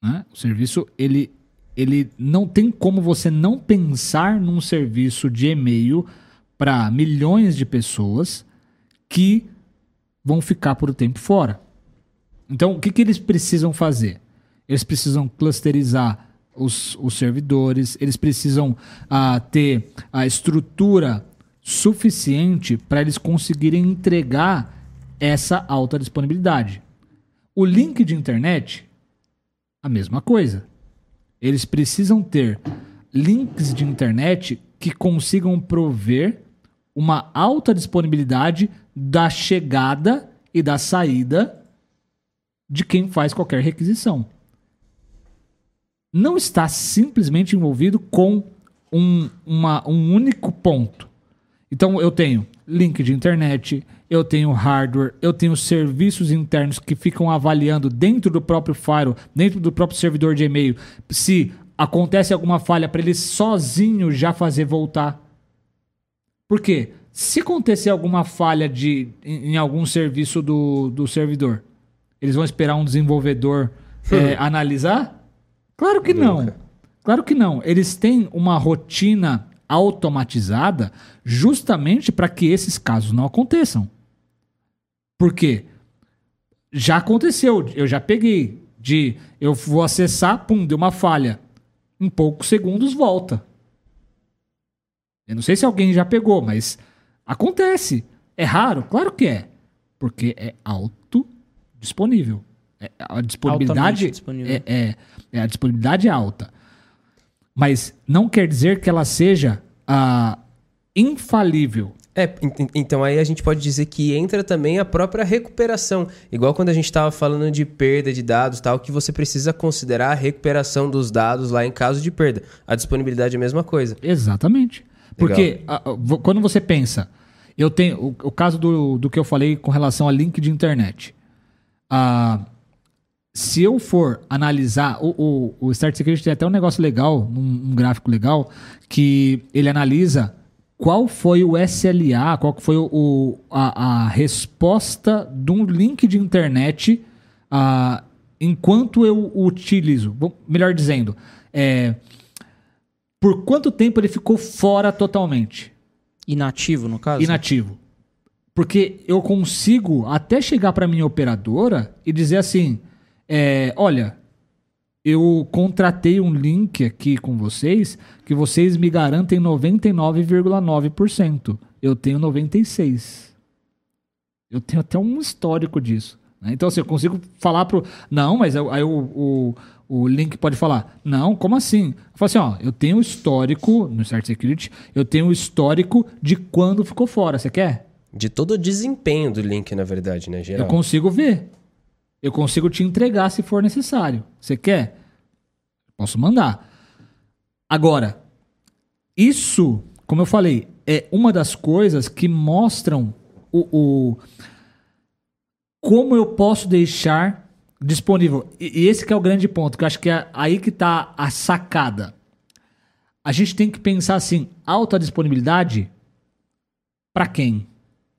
né? O serviço, ele, ele não tem como você não pensar num serviço de e-mail para milhões de pessoas que vão ficar por um tempo fora. Então, o que, que eles precisam fazer? Eles precisam clusterizar os, os servidores, eles precisam ah, ter a estrutura suficiente para eles conseguirem entregar essa alta disponibilidade. O link de internet, a mesma coisa. Eles precisam ter links de internet que consigam prover uma alta disponibilidade da chegada e da saída de quem faz qualquer requisição. Não está simplesmente envolvido com um, uma- um único ponto. Então eu tenho link de internet, eu tenho hardware, eu tenho serviços internos que ficam avaliando dentro do próprio firewall, dentro do próprio servidor de e-mail, se acontece alguma falha para ele sozinho já fazer voltar. Por quê? Se acontecer alguma falha de, em, em algum serviço do, do servidor, eles vão esperar um desenvolvedor eh, analisar? Claro que não. Claro que não. Eles têm uma rotina automatizada justamente para que esses casos não aconteçam. Por quê? Já aconteceu, eu já peguei de eu vou acessar, pum, deu uma falha. Em poucos segundos volta. Eu não sei se alguém já pegou, mas acontece. É raro? Claro que é. Porque é auto disponível. É, a disponibilidade é, é, é, a disponibilidade é alta. Mas não quer dizer que ela seja ah, infalível. É, en- en- então aí a gente pode dizer que entra também a própria recuperação. Igual quando a gente estava falando de perda de dados tal, que você precisa considerar a recuperação dos dados lá em caso de perda. A disponibilidade é a mesma coisa. Exatamente. Porque ah, ah, vo- quando você pensa, eu tenho o, o caso do, do que eu falei com relação a link de internet. Ah, se eu for analisar, o, o, o Start Security tem até um negócio legal, um, um gráfico legal, que ele analisa qual foi o SLA, qual foi o, a, a resposta de um link de internet ah, enquanto eu utilizo. Melhor dizendo, é, por quanto tempo ele ficou fora totalmente, Inativo, no caso? inativo. Porque eu consigo até chegar para minha operadora e dizer assim: é, olha, eu contratei um link aqui com vocês que vocês me garantem 99,9%. Eu tenho 96%. Eu tenho até um histórico disso. né? Então, assim, eu consigo falar pro. Não, mas aí o, o, o link pode falar. Não, como assim? Eu falo assim, ó, eu tenho histórico no Start Security, eu tenho histórico de quando ficou fora. Você quer? De todo o desempenho do link, na verdade, né, Eu geral? consigo ver. Eu consigo te entregar se for necessário. Você quer? Posso mandar. Agora, isso, como eu falei, é uma das coisas que mostram o, o- como eu posso deixar disponível. E, e esse é o grande ponto, que eu acho que é aí que está a sacada. A gente tem que pensar assim, alta disponibilidade para quem?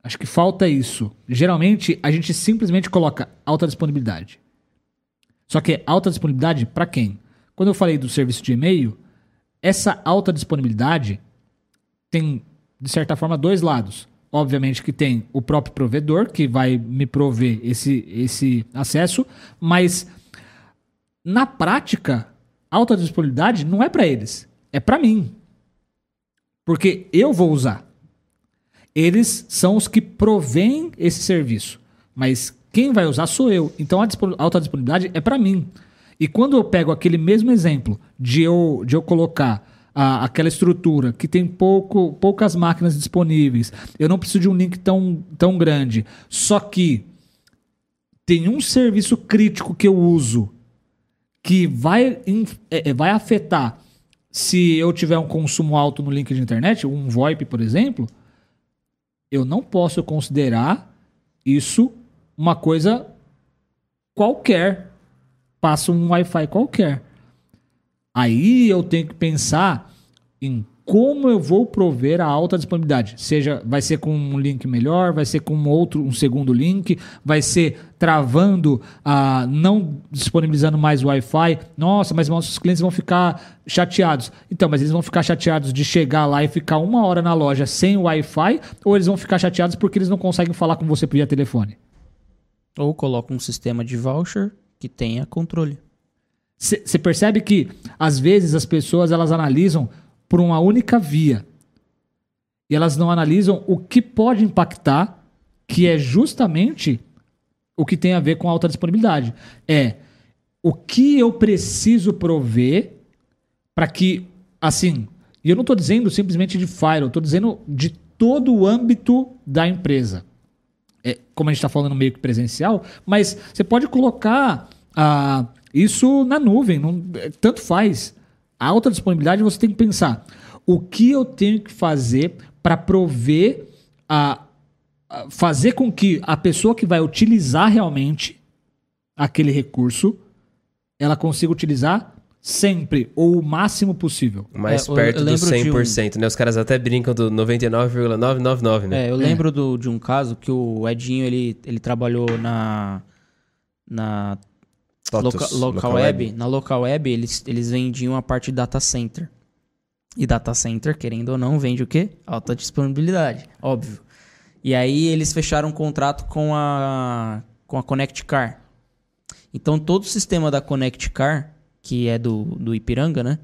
Acho que falta isso. Geralmente a gente simplesmente coloca alta disponibilidade. Só que alta disponibilidade para quem? Quando eu falei do serviço de e-mail, essa alta disponibilidade tem, de certa forma, dois lados. Obviamente que tem o próprio provedor, que vai me prover esse, esse acesso, mas na prática, alta disponibilidade não é para eles, é para mim. Porque eu vou usar. Eles são os que provêm esse serviço, mas quem vai usar sou eu. Então a alta disponibilidade é para mim. E quando eu pego aquele mesmo exemplo de eu, de eu colocar a- aquela estrutura que tem pouco, poucas máquinas disponíveis, eu não preciso de um link tão, tão grande, só que tem um serviço crítico que eu uso que vai, é, é, vai afetar se eu tiver um consumo alto no link de internet, um VoIP, por exemplo, eu não posso considerar isso uma coisa qualquer. Passa um Wi-Fi qualquer. Aí eu tenho que pensar em como eu vou prover a alta disponibilidade. Seja, vai ser com um link melhor, vai ser com outro, um segundo link, vai ser travando, ah, não disponibilizando mais Wi-Fi. Nossa, mas nossos clientes vão ficar chateados. Então, mas eles vão ficar chateados de chegar lá e ficar uma hora na loja sem Wi-Fi, ou eles vão ficar chateados porque eles não conseguem falar com você via telefone? Ou coloca um sistema de voucher que tenha controle. Você percebe que às vezes as pessoas elas analisam por uma única via e elas não analisam o que pode impactar, que é justamente o que tem a ver com alta disponibilidade. É o que eu preciso prover para que, assim, e eu não estou dizendo simplesmente de Fire, eu estou dizendo de todo o âmbito da empresa é, como a gente está falando meio que presencial, mas você pode colocar ah, isso na nuvem, não- é, tanto faz. A alta disponibilidade você tem que pensar o que eu tenho que fazer para prover a, a- fazer com que a pessoa que vai utilizar realmente aquele recurso ela consiga utilizar sempre ou o máximo possível. Mais É, eu- perto eu do lembro de um- 100%, né? Os caras até brincam do 99,999, né? É, eu lembro do- de um caso que o Edinho ele, ele trabalhou na na loca- local, local web. web. Na local web eles, eles vendiam a parte de data center. E data center, querendo ou não, vende o quê? Alta disponibilidade, óbvio. E aí eles fecharam um contrato com a, com a Connect Car. Então todo o sistema da Connect Car, que é do, do Ipiranga, né?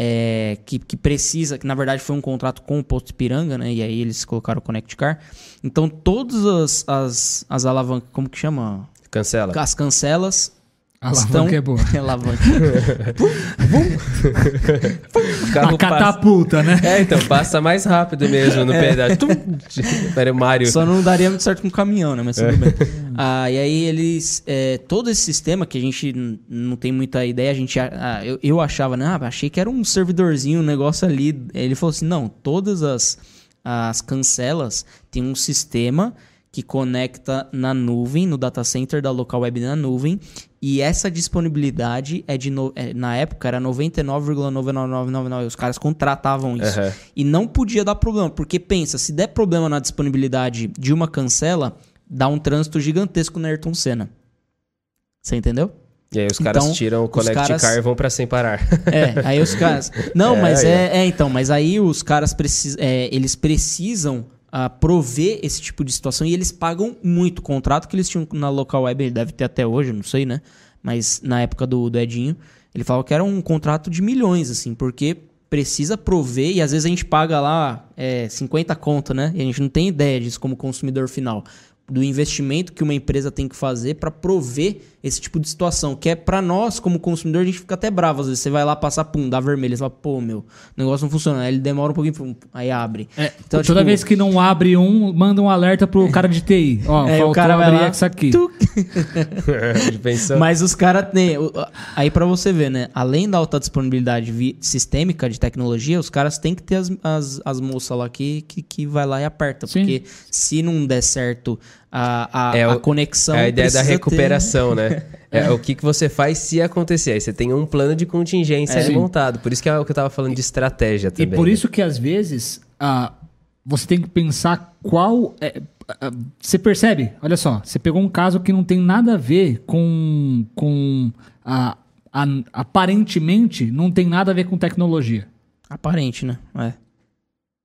É, que, que precisa, que na verdade foi um contrato com o posto Ipiranga, né? E aí eles colocaram o Connect Car. Então todas as, as, as alavancas, como que chama? Cancela. As cancelas A estão... alavanca é boa. alavanca. O carro A catapulta, né? É, então, passa mais rápido mesmo no pedaço. Tum! Era o Mario. Só não daria muito certo com caminhão, né? Mas tudo bem. Ah, e aí eles. é, todo esse sistema que a gente não tem muita ideia, a gente. ah, eu, eu achava, né? Ah, achei que era um servidorzinho, um negócio ali. Ele falou assim: não, todas as, as cancelas têm um sistema que conecta na nuvem, no data center da local web na nuvem. E essa disponibilidade é de. no- é, na época era 99,99999. Os caras contratavam isso. Aham. E não podia dar problema, porque pensa, se der problema na disponibilidade de uma cancela, dá um trânsito gigantesco na Ayrton Senna. Você entendeu? E aí os caras Então, tiram o Connect caras- Car e vão pra sem parar. É, aí os caras. Não, É, mas é, é, então, mas aí os caras precisam. eles precisam ah, prover esse tipo de situação e eles pagam muito. O contrato que eles tinham na local web, ele deve ter até hoje, não sei, né? Mas na época do, do Edinho, ele falava que era um contrato de milhões, assim, porque precisa prover e às vezes a gente paga lá é, 50 conto, né? E a gente não tem ideia disso como consumidor final. Do investimento que uma empresa tem que fazer para prover esse tipo de situação. Que é para nós, como consumidor, a gente fica até bravo. Às vezes você vai lá passar, pum, dá vermelho. Você fala, pô, meu, o negócio não funciona. Aí ele demora um pouquinho, pum, aí abre. É, Então, toda tipo, vez que não abre um, manda um alerta pro cara de TI. Ó, É, o cara vai abrir lá, isso aqui. Mas os caras têm. Aí pra você ver, né? Além da alta disponibilidade sistêmica de tecnologia, os caras têm que ter as, as, as moças lá que, que, que vai lá e aperta. Sim. Porque se não der certo a, a, É a o- conexão. É a ideia da precisa ter- recuperação, né? É o que, que você faz se acontecer. Aí você tem um plano de contingência ali Sim. montado. Por isso que é o que eu tava falando de estratégia E também. por né? isso que às vezes ah, você tem que pensar qual. é- ah, você percebe? Olha só, você pegou um caso que não tem nada a ver com. com a, a- aparentemente não tem nada a ver com tecnologia. Aparente, né? É.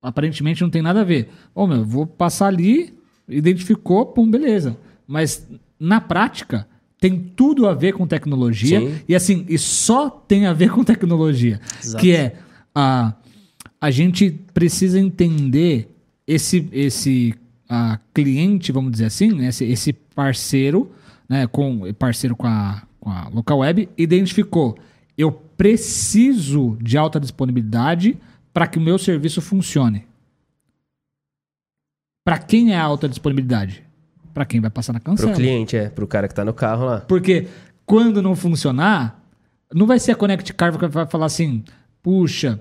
Aparentemente não tem nada a ver. Ô, meu, vou passar ali, identificou, pum, beleza. Mas na prática tem tudo a ver com tecnologia Sim. e assim, e só tem a ver com tecnologia, Exato. que é a a gente precisa entender esse esse a cliente, vamos dizer assim, né, esse, esse parceiro, né, com parceiro com a, com a local web, identificou, eu preciso de alta disponibilidade para que o meu serviço funcione. Para quem é a alta disponibilidade? Para quem vai passar na Pro cancela. cliente, é. Pro cara que tá no carro lá. Porque quando não funcionar, não vai ser a Connect Car que vai falar assim: puxa,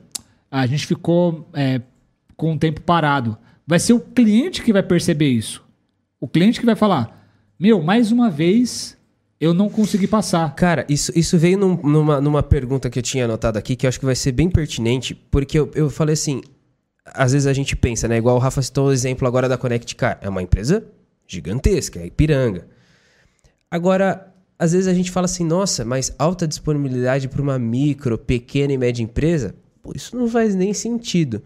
a gente ficou é, com o tempo parado. Vai ser o cliente que vai perceber isso. O cliente que vai falar: meu, mais uma vez eu não consegui passar. Cara, isso, isso veio num- numa, numa pergunta que eu tinha anotado aqui, que eu acho que vai ser bem pertinente, porque eu, eu falei assim: às vezes a gente pensa, né? Igual o Rafa citou o exemplo agora da Connect Car. É uma empresa gigantesca, é Ipiranga. Agora, às vezes a gente fala assim, nossa, mas alta disponibilidade para uma micro, pequena e média empresa, pô, isso não faz nem sentido.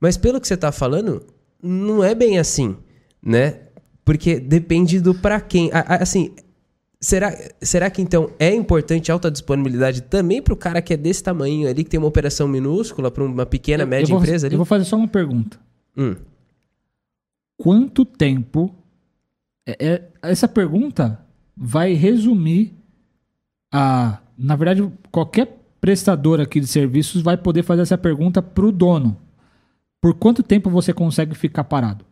Mas pelo que você está falando, não é bem assim, né? Porque depende do para quem. Assim, será, será que então é importante alta disponibilidade também para o cara que é desse tamanho ali, que tem uma operação minúscula, para uma pequena, Eu- média eu vou, empresa ali? Eu vou fazer só uma pergunta. Hum. Quanto tempo. é- é- essa pergunta vai resumir a. Na verdade, qualquer prestador aqui de serviços vai poder fazer essa pergunta para o dono. Por quanto tempo você consegue ficar parado?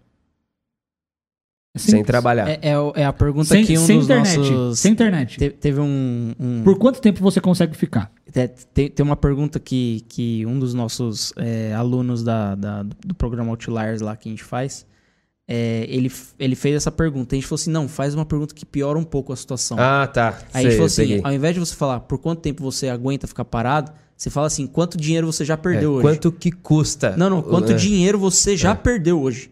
É Sem simples. trabalhar. É, é é a pergunta Sem, que um sem dos internet. nossos. Sem internet. Te- teve um. um- Por quanto tempo você consegue ficar? É, tem, tem uma pergunta que, que um dos nossos é, alunos da, da- do programa Outliers lá que a gente faz, é, ele, ele fez essa pergunta. A gente falou assim, não, faz uma pergunta que piora um pouco a situação. Ah, tá. Aí a Sei, gente falou assim, peguei. ao invés de você falar por quanto tempo você aguenta ficar parado, você fala assim, quanto dinheiro você já É, perdeu hoje. Quanto que custa? Não, não, quanto É. dinheiro você já perdeu hoje.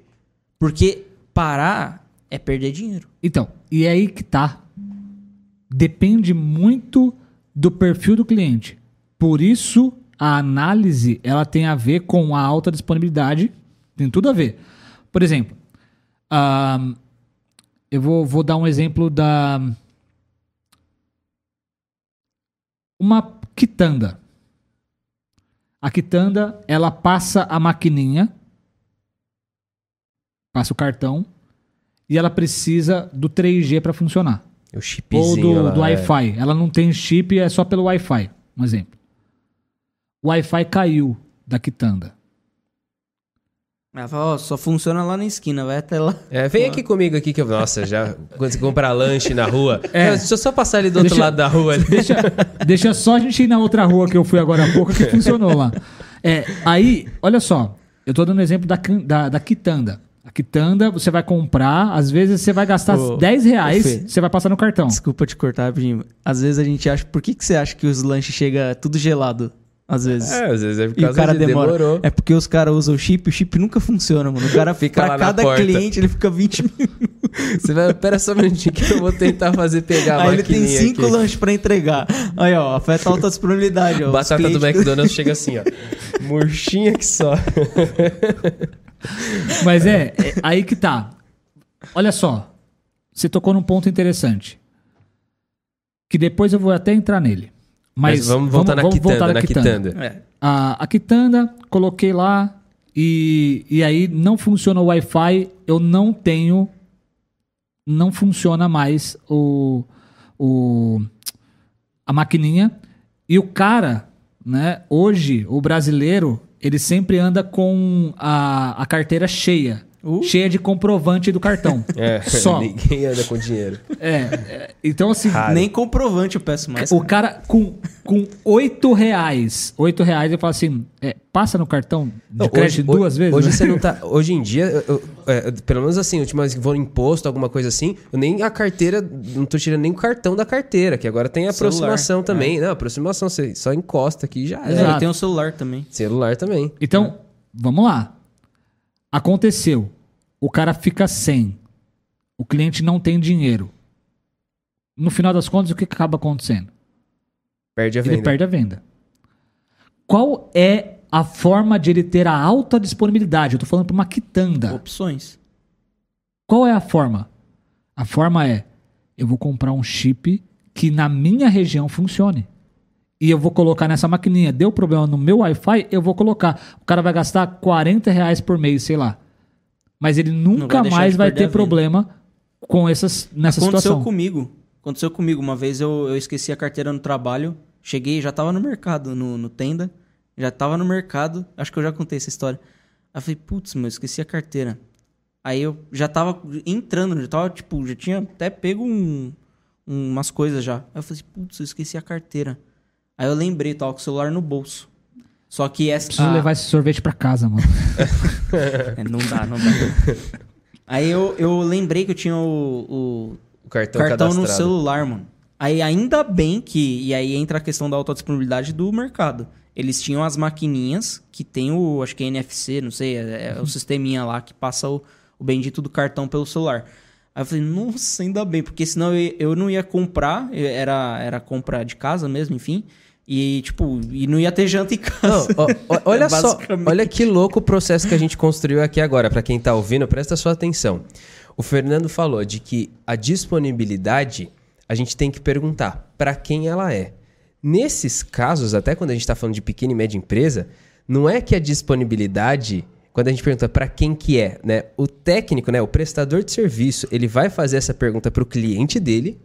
Porque parar é perder dinheiro. Então, e é aí que tá. Depende muito do perfil do cliente. Por isso, a análise ela tem a ver com a alta disponibilidade, tem tudo a ver. Por exemplo, ah, eu vou, vou dar um exemplo da uma quitanda. A quitanda, ela passa a maquininha, passa o cartão, e ela precisa do 3G para funcionar. O Ou chipzinho do, lá, do é. Wi-Fi. Ela não tem chip, é só pelo Wi-Fi. Um exemplo. O Wi-Fi caiu da quitanda. Ela fala, ó, só funciona lá na esquina, vai até lá. É, vem aqui comigo aqui que eu. Nossa, já. Quando você comprar lanche na rua. É. Não, Deixa eu só passar ali do outro Deixa- lado da rua. ali. Deixa, deixa só a gente ir na outra rua que eu fui agora há pouco que funcionou lá. É, aí, olha só. Eu tô dando exemplo da, da, da quitanda. A quitanda você vai comprar, às vezes você vai gastar Ô, 10 reais, Fê. você vai passar no cartão. Desculpa te cortar, rapidinho. Às vezes a gente acha. Por que, que você acha que os lanches chegam tudo gelado? Às vezes. É, às vezes é por E o cara de demora. demorou. É porque os caras usam o chip, o chip nunca funciona, mano. O cara Fica pra na cada porta. cliente, ele fica 20 minutos. Você vai, pera só um minutinho que eu vou tentar fazer pegar a Aí ele tem cinco aqui. lanches pra entregar. Aí, ó, afeta a alta disponibilidade, ó. Batata do McDonald's chega assim, ó. Murchinha que só. Mas é, é aí que tá. Olha só. Você tocou num ponto interessante. Que depois eu vou até entrar nele. Mas, Mas, vamos voltar na quitanda, voltar na quitanda. É. A, a quitanda, coloquei lá e, e aí não funciona o Wi-Fi, eu não tenho. Não funciona mais o, o a maquininha. E o cara, né, hoje, o brasileiro, ele sempre anda com a, a carteira cheia. Uh. Cheia de comprovante do cartão. É, Só. ninguém anda com dinheiro. É, é, então assim, Raro. Nem comprovante eu peço mais. o cara com, com 8 reais, 8 reais, eu falo assim, é, passa no cartão de Não, crédito hoje, duas vezes? Hoje né? você não tá. Hoje em dia, eu- eu- é, pelo menos assim, última vez que vou no imposto, alguma coisa assim, eu nem a carteira, não tô tirando nem o cartão da carteira, que agora tem Celular, aproximação também. Não, aproximação, você só encosta aqui e já É, é. Exato. tem um celular também. Celular também. Então, vamos lá. Aconteceu. O cara fica sem. O cliente não tem dinheiro. No final das contas, o que acaba acontecendo? Perde a Ele venda. perde a venda. Qual é a forma de ele ter a alta disponibilidade? Eu tô falando para uma quitanda. Opções. Qual é a forma? A forma é: eu vou comprar um chip que na minha região funcione. E eu vou colocar nessa maquininha. Deu problema no meu Wi-Fi, eu vou colocar. O cara vai gastar 40 reais por mês, sei lá. Mas ele nunca vai mais vai ter problema com essas, nessa Aconteceu situação. comigo. Aconteceu comigo. Uma vez eu, eu esqueci a carteira no trabalho. Cheguei, já tava no mercado, no, no tenda. Já tava no mercado. Acho que eu já contei essa história. Aí eu falei, putz, meu, eu esqueci a carteira. Aí eu já tava entrando, já tava, tipo, já tinha até pego um, um- umas coisas já. Aí eu falei, putz, eu esqueci a carteira. Aí eu lembrei, tava com o celular no bolso. Só que essa. Preciso a- levar esse sorvete pra casa, mano. É, não dá, não dá. Aí eu, eu lembrei que eu tinha o, O cartão, o cartão no cadastrado. celular, mano. Aí ainda bem que. E aí entra a questão da autodisponibilidade do mercado. Eles tinham as maquininhas que tem o. Acho que é NFC, não sei. É, é o sisteminha lá que passa o, o bendito do cartão pelo celular. Aí eu falei, nossa, ainda bem, porque senão eu, eu não ia comprar, era, era compra de casa mesmo, enfim. E, tipo, e não ia ter janta em Não, casa. ó, ó, olha só, olha que louco o processo que a gente construiu aqui agora. Pra quem tá ouvindo, presta sua atenção. O Fernando falou de que a disponibilidade a gente tem que perguntar pra quem ela é. Nesses casos, até quando a gente tá falando de pequena e média empresa, não é que a disponibilidade, quando a gente pergunta pra quem que é, né? O técnico, né, o prestador de serviço, ele vai fazer essa pergunta pro cliente dele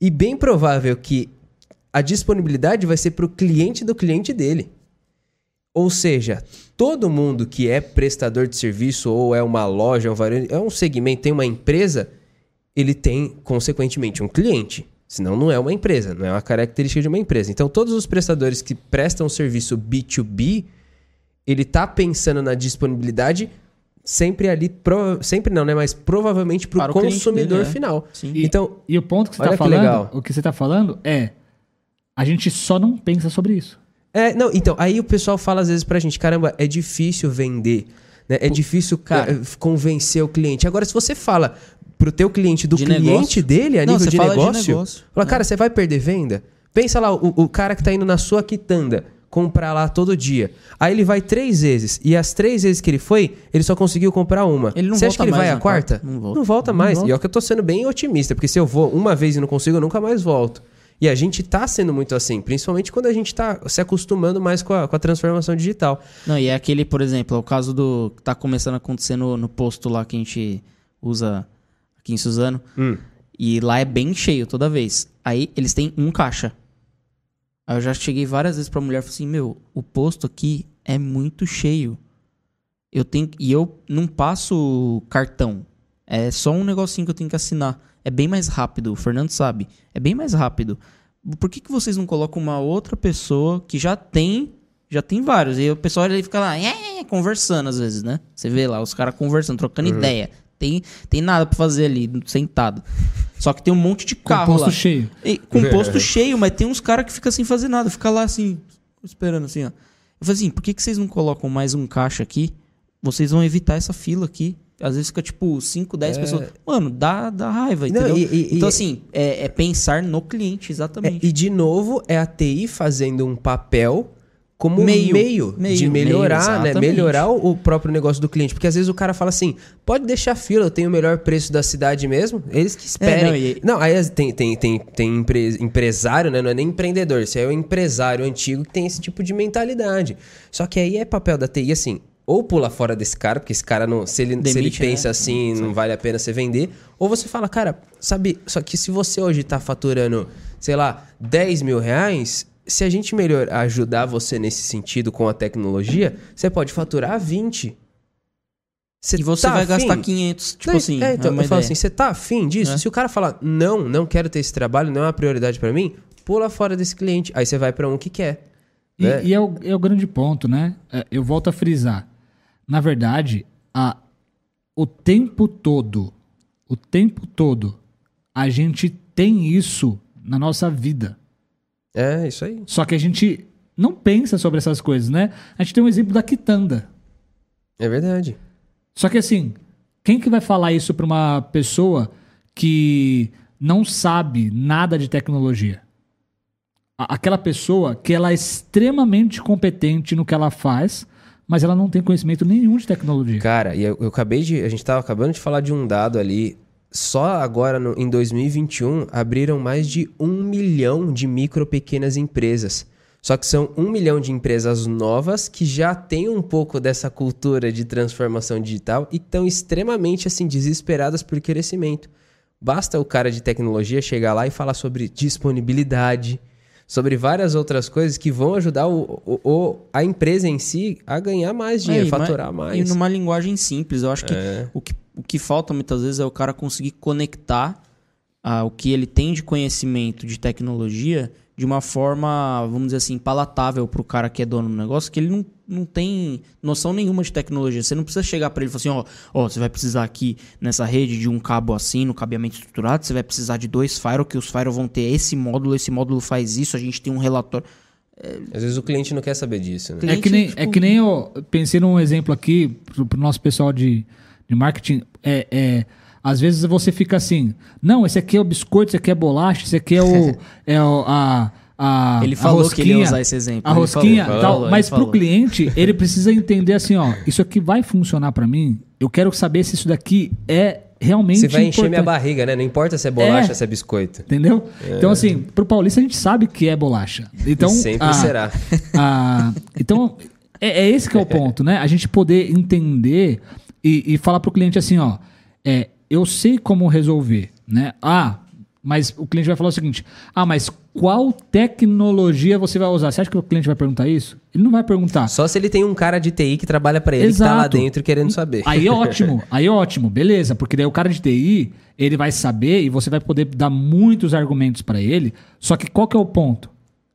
e bem provável que a disponibilidade vai ser pro cliente do cliente dele. Ou seja, todo mundo que é prestador de serviço ou é uma loja, é um, varejo, é um segmento, tem uma empresa, ele tem, consequentemente, um cliente. Senão não é uma empresa, não é uma característica de uma empresa. Então, todos os prestadores que prestam serviço B2B, ele tá pensando na disponibilidade sempre ali, sempre não, né? Mas provavelmente para Para o o consumidor dele, é. final. Sim. E, Então, e o ponto que você tá que falando, legal. o que você tá falando é a gente só não pensa sobre isso. É, não, então, aí o pessoal fala às vezes pra gente, caramba, é difícil vender, né? É difícil cara. eh, convencer o cliente. Agora, se você fala pro teu cliente do De cliente negócio? dele, a Não, nível você de fala de negócio, negócio. fala, cara, você vai perder venda? Pensa lá, o, o cara que tá indo na sua quitanda. comprar lá todo dia. Aí ele vai três vezes. E as três vezes que ele foi, ele só conseguiu comprar uma. Ele não Você acha que ele vai mais a quarta? quarta? Não volta. Não volta Não mais. volta. E é o que eu tô sendo bem otimista, porque se eu vou uma vez e não consigo, eu nunca mais volto. E a gente tá sendo muito assim, principalmente quando a gente tá se acostumando mais com a, com a transformação digital. Não, e é aquele, por exemplo, é o caso do que tá começando a acontecer no, no posto lá que a gente usa aqui em Suzano. Hum. E lá é bem cheio toda vez. Aí eles têm um caixa. Aí eu já cheguei várias vezes pra mulher e falei assim: Meu, o posto aqui é muito cheio. Eu tenho. E eu não passo cartão. É só um negocinho que eu tenho que assinar. É bem mais rápido, o Fernando sabe. É bem mais rápido. Por que, que vocês não colocam uma outra pessoa que já tem. Já tem vários. E o pessoal ele fica lá, é, é, conversando às vezes, né? Você vê lá, os caras conversando, trocando ideia. Tem, tem nada pra fazer ali, sentado. Só que tem um monte de carro Composto lá. cheio. E, com posto cheio, mas tem uns caras que ficam sem fazer nada, fica lá assim, esperando assim, ó. Eu falei assim, por que, que vocês não colocam mais um caixa aqui? Vocês vão evitar essa fila aqui. Às vezes fica tipo 5, 10 pessoas. Mano, dá, dá raiva, Não, entendeu? e- e- então, assim, é, é pensar no cliente, É, exatamente. e de novo, é a TI fazendo um papel como Meio, meio, meio, de melhorar, meio, né? Melhorar o, próprio negócio do cliente. Porque às vezes o cara fala assim: pode deixar fila, eu tenho o melhor preço da cidade mesmo. Eles que esperem. não, não, e- aí tem, tem, tem, tem empre- empresário, né? Não é nem empreendedor. Você é o empresário antigo que tem esse tipo de mentalidade. Só que aí é papel da TI assim. Ou pula fora desse cara, porque esse cara não. Se ele, se ele Demite, né? pensa assim, não vale a pena você vender. Ou você fala, cara, sabe, só que se você hoje tá faturando, sei lá, 10 mil reais, se a gente melhor ajudar você nesse sentido com a tecnologia, você pode faturar 20. Você e você tá vai afim? gastar 500, tipo Não, assim. é, então, é uma eu falo assim, você tá afim disso? É. Se o cara falar, não, não quero ter esse trabalho, não é uma prioridade pra mim, pula fora desse cliente. Aí você vai pra um que quer. E, né? e é, o, é o grande ponto, né? É, Eu volto a frisar. Na verdade, a, o tempo todo, o tempo todo, a gente tem isso na nossa vida. É, isso aí. Só que a gente não pensa sobre essas coisas, né? A gente tem um exemplo da quitanda. É verdade. Só que assim, quem que vai falar isso para uma pessoa que não sabe nada de tecnologia? Aquela pessoa que ela é extremamente competente no que ela faz, mas ela não tem conhecimento nenhum de tecnologia. Cara, e eu, eu acabei de. A gente tava acabando de falar de um dado ali. Só agora, no- em 2021, abriram mais de um milhão de micro pequenas empresas. Só que são um milhão de empresas novas que já têm um pouco dessa cultura de transformação digital e estão extremamente assim desesperadas por crescimento. Basta o cara de tecnologia chegar lá e falar sobre disponibilidade, sobre várias outras coisas que vão ajudar o, o- o- a empresa em si a ganhar mais dinheiro, É, e ma- faturar mais. E numa linguagem simples. Eu acho que, É. o, que o que falta muitas vezes é o cara conseguir conectar ah, o que ele tem de conhecimento de tecnologia de uma forma, vamos dizer assim, palatável para o cara que é dono do negócio, que ele não, não tem noção nenhuma de tecnologia. Você não precisa chegar para ele e falar assim, ó, ó, você vai precisar aqui nessa rede de um cabo assim, no cabeamento estruturado, você vai precisar de dois firewall, que os firewall vão ter esse módulo, esse módulo faz isso, a gente tem um relatório. Às vezes o cliente não quer saber disso, né? É que nem, tipo- é que nem eu pensei num exemplo aqui pro, pro nosso pessoal de, de marketing. É, é, às vezes você fica assim, não, esse aqui é o biscoito, esse aqui é bolacha, esse aqui é o, é o a, a Ele a falou que ele ia rosquinha, usar esse exemplo. A rosquinha, falou, tal, falou, mas pro falou. cliente ele precisa entender assim, ó, isso aqui vai funcionar para mim. Eu quero saber se isso daqui é realmente Você vai encher minha importante. barriga, né? Não importa se é bolacha, É. se é biscoito. Entendeu? Então, assim, pro paulista a gente sabe que é bolacha. Então, E sempre a- será. a- então, é, é esse que é o ponto, né? A gente poder entender e, e falar pro cliente assim, ó, é, eu sei como resolver, né? Ah, mas o cliente vai falar o seguinte, ah, mas qual tecnologia você vai usar? Você acha que o cliente vai perguntar isso? Ele não vai perguntar. Só se ele tem um cara de TI que trabalha pra ele que tá lá Exato. dentro querendo saber. Aí é ótimo, aí é ótimo, beleza, porque daí o cara de TI, ele vai saber e você vai poder dar muitos argumentos para ele, só que qual que é o ponto?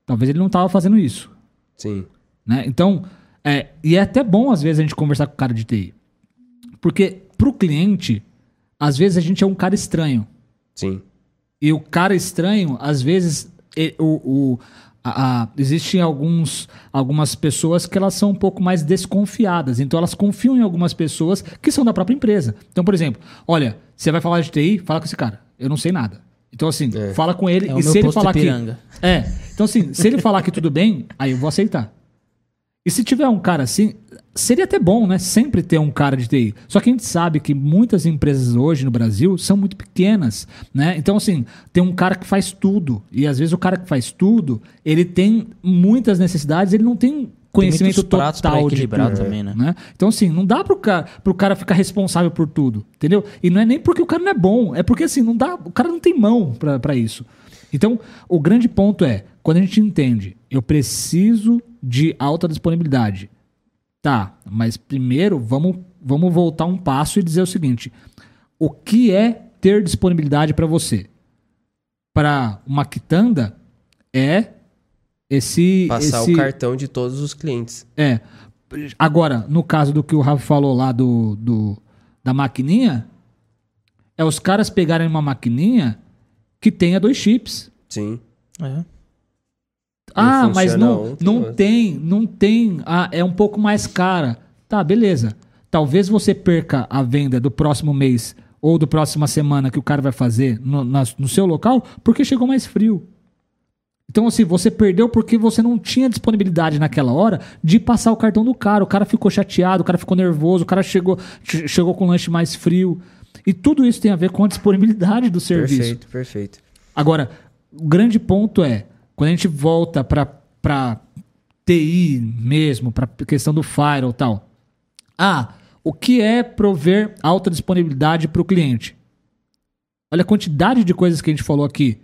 Talvez ele não tava fazendo isso, Sim. né? Então, é, e é até bom às vezes a gente conversar com o cara de TI. Porque pro cliente, às vezes a gente é um cara estranho. Sim. E o cara estranho, às vezes, o, o- a- a- existem alguns, algumas pessoas que elas são um pouco mais desconfiadas. Então elas confiam em algumas pessoas que são da própria empresa. Então, por exemplo, olha, você vai falar de TI, fala com esse cara. Eu não sei nada. Então, assim, fala com ele É o e meu se ele posto falar que. É. Então, assim, se ele falar que tudo bem, aí eu vou aceitar. E se tiver um cara assim, seria até bom, né? Sempre ter um cara de TI. Só que a gente sabe que muitas empresas hoje no Brasil são muito pequenas, né? Então, assim, tem um cara que faz tudo. E às vezes o cara que faz tudo, ele tem muitas necessidades, ele não tem conhecimento pra total de tudo, também, né? Então, assim, não dá pro cara, pro cara ficar responsável por tudo, entendeu? E não é nem porque o cara não é bom, é porque, assim, não dá, o cara não tem mão pra isso. Então, o grande ponto é, quando a gente entende, eu preciso de alta disponibilidade. Tá, mas primeiro vamos, vamos voltar um passo e dizer o seguinte: o que é ter disponibilidade para você? Para uma quitanda é esse. Passar esse, o cartão de todos os clientes. É. Agora, no caso do que o Rafa falou lá do, do da maquininha, é os caras pegarem uma maquininha que tenha dois chips. Sim. É. Ah, mas não, um, tem não outro. tem, não tem. Ah, é um pouco mais cara. Tá, beleza. Talvez você perca a venda do próximo mês ou do próxima semana que o cara vai fazer no, na- no seu local porque chegou mais frio. Então, assim, você perdeu porque você não tinha disponibilidade naquela hora de passar o cartão do cara. O cara ficou chateado, o cara ficou nervoso, o cara chegou, che- chegou com o lanche mais frio. E tudo isso tem a ver com a disponibilidade do serviço. Perfeito, perfeito. Agora, o grande ponto é, quando a gente volta para TI mesmo, para questão do firewall e tal. Ah, o que é prover alta disponibilidade para o cliente? Olha a quantidade de coisas que a gente falou aqui.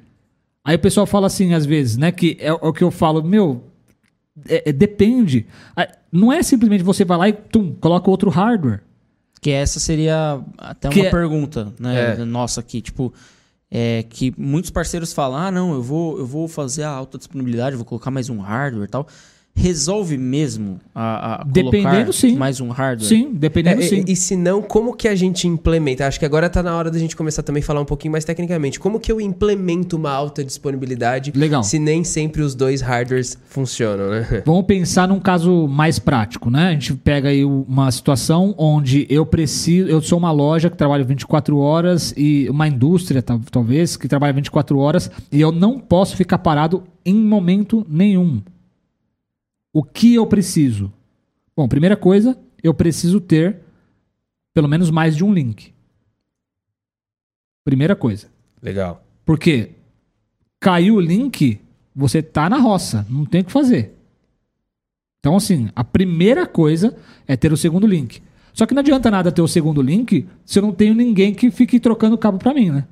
Aí o pessoal fala assim, às vezes, né? Que é o que eu falo, meu, é- é- depende. Não é simplesmente você vai lá e tum, coloca outro hardware. Que essa seria até Que uma é- pergunta, né? É. Nossa, aqui, tipo, é que muitos parceiros falam: ah, não, eu vou, eu vou fazer a alta disponibilidade, vou colocar mais um hardware e tal. Resolve mesmo a, a Dependendo, colocar sim. mais um hardware? Sim, dependendo É, sim. e, e se não, como que a gente implementa? Acho que agora tá na hora da gente começar também a falar um pouquinho mais tecnicamente. Como que eu implemento uma alta disponibilidade Legal. se nem sempre os dois hardwares funcionam, né? Vamos pensar num caso mais prático, né? A gente pega aí uma situação onde eu preciso, eu sou uma loja que trabalha 24 horas e uma indústria tal- talvez que trabalha 24 horas e eu não posso ficar parado em momento nenhum. O que eu preciso? Bom, primeira coisa, eu preciso ter pelo menos mais de um link. Primeira coisa. Legal. Porque caiu o link, você tá na roça, não tem o que fazer. Então, assim, a primeira coisa é ter o segundo link. Só que não adianta nada ter o segundo link se eu não tenho ninguém que fique trocando cabo pra mim, né?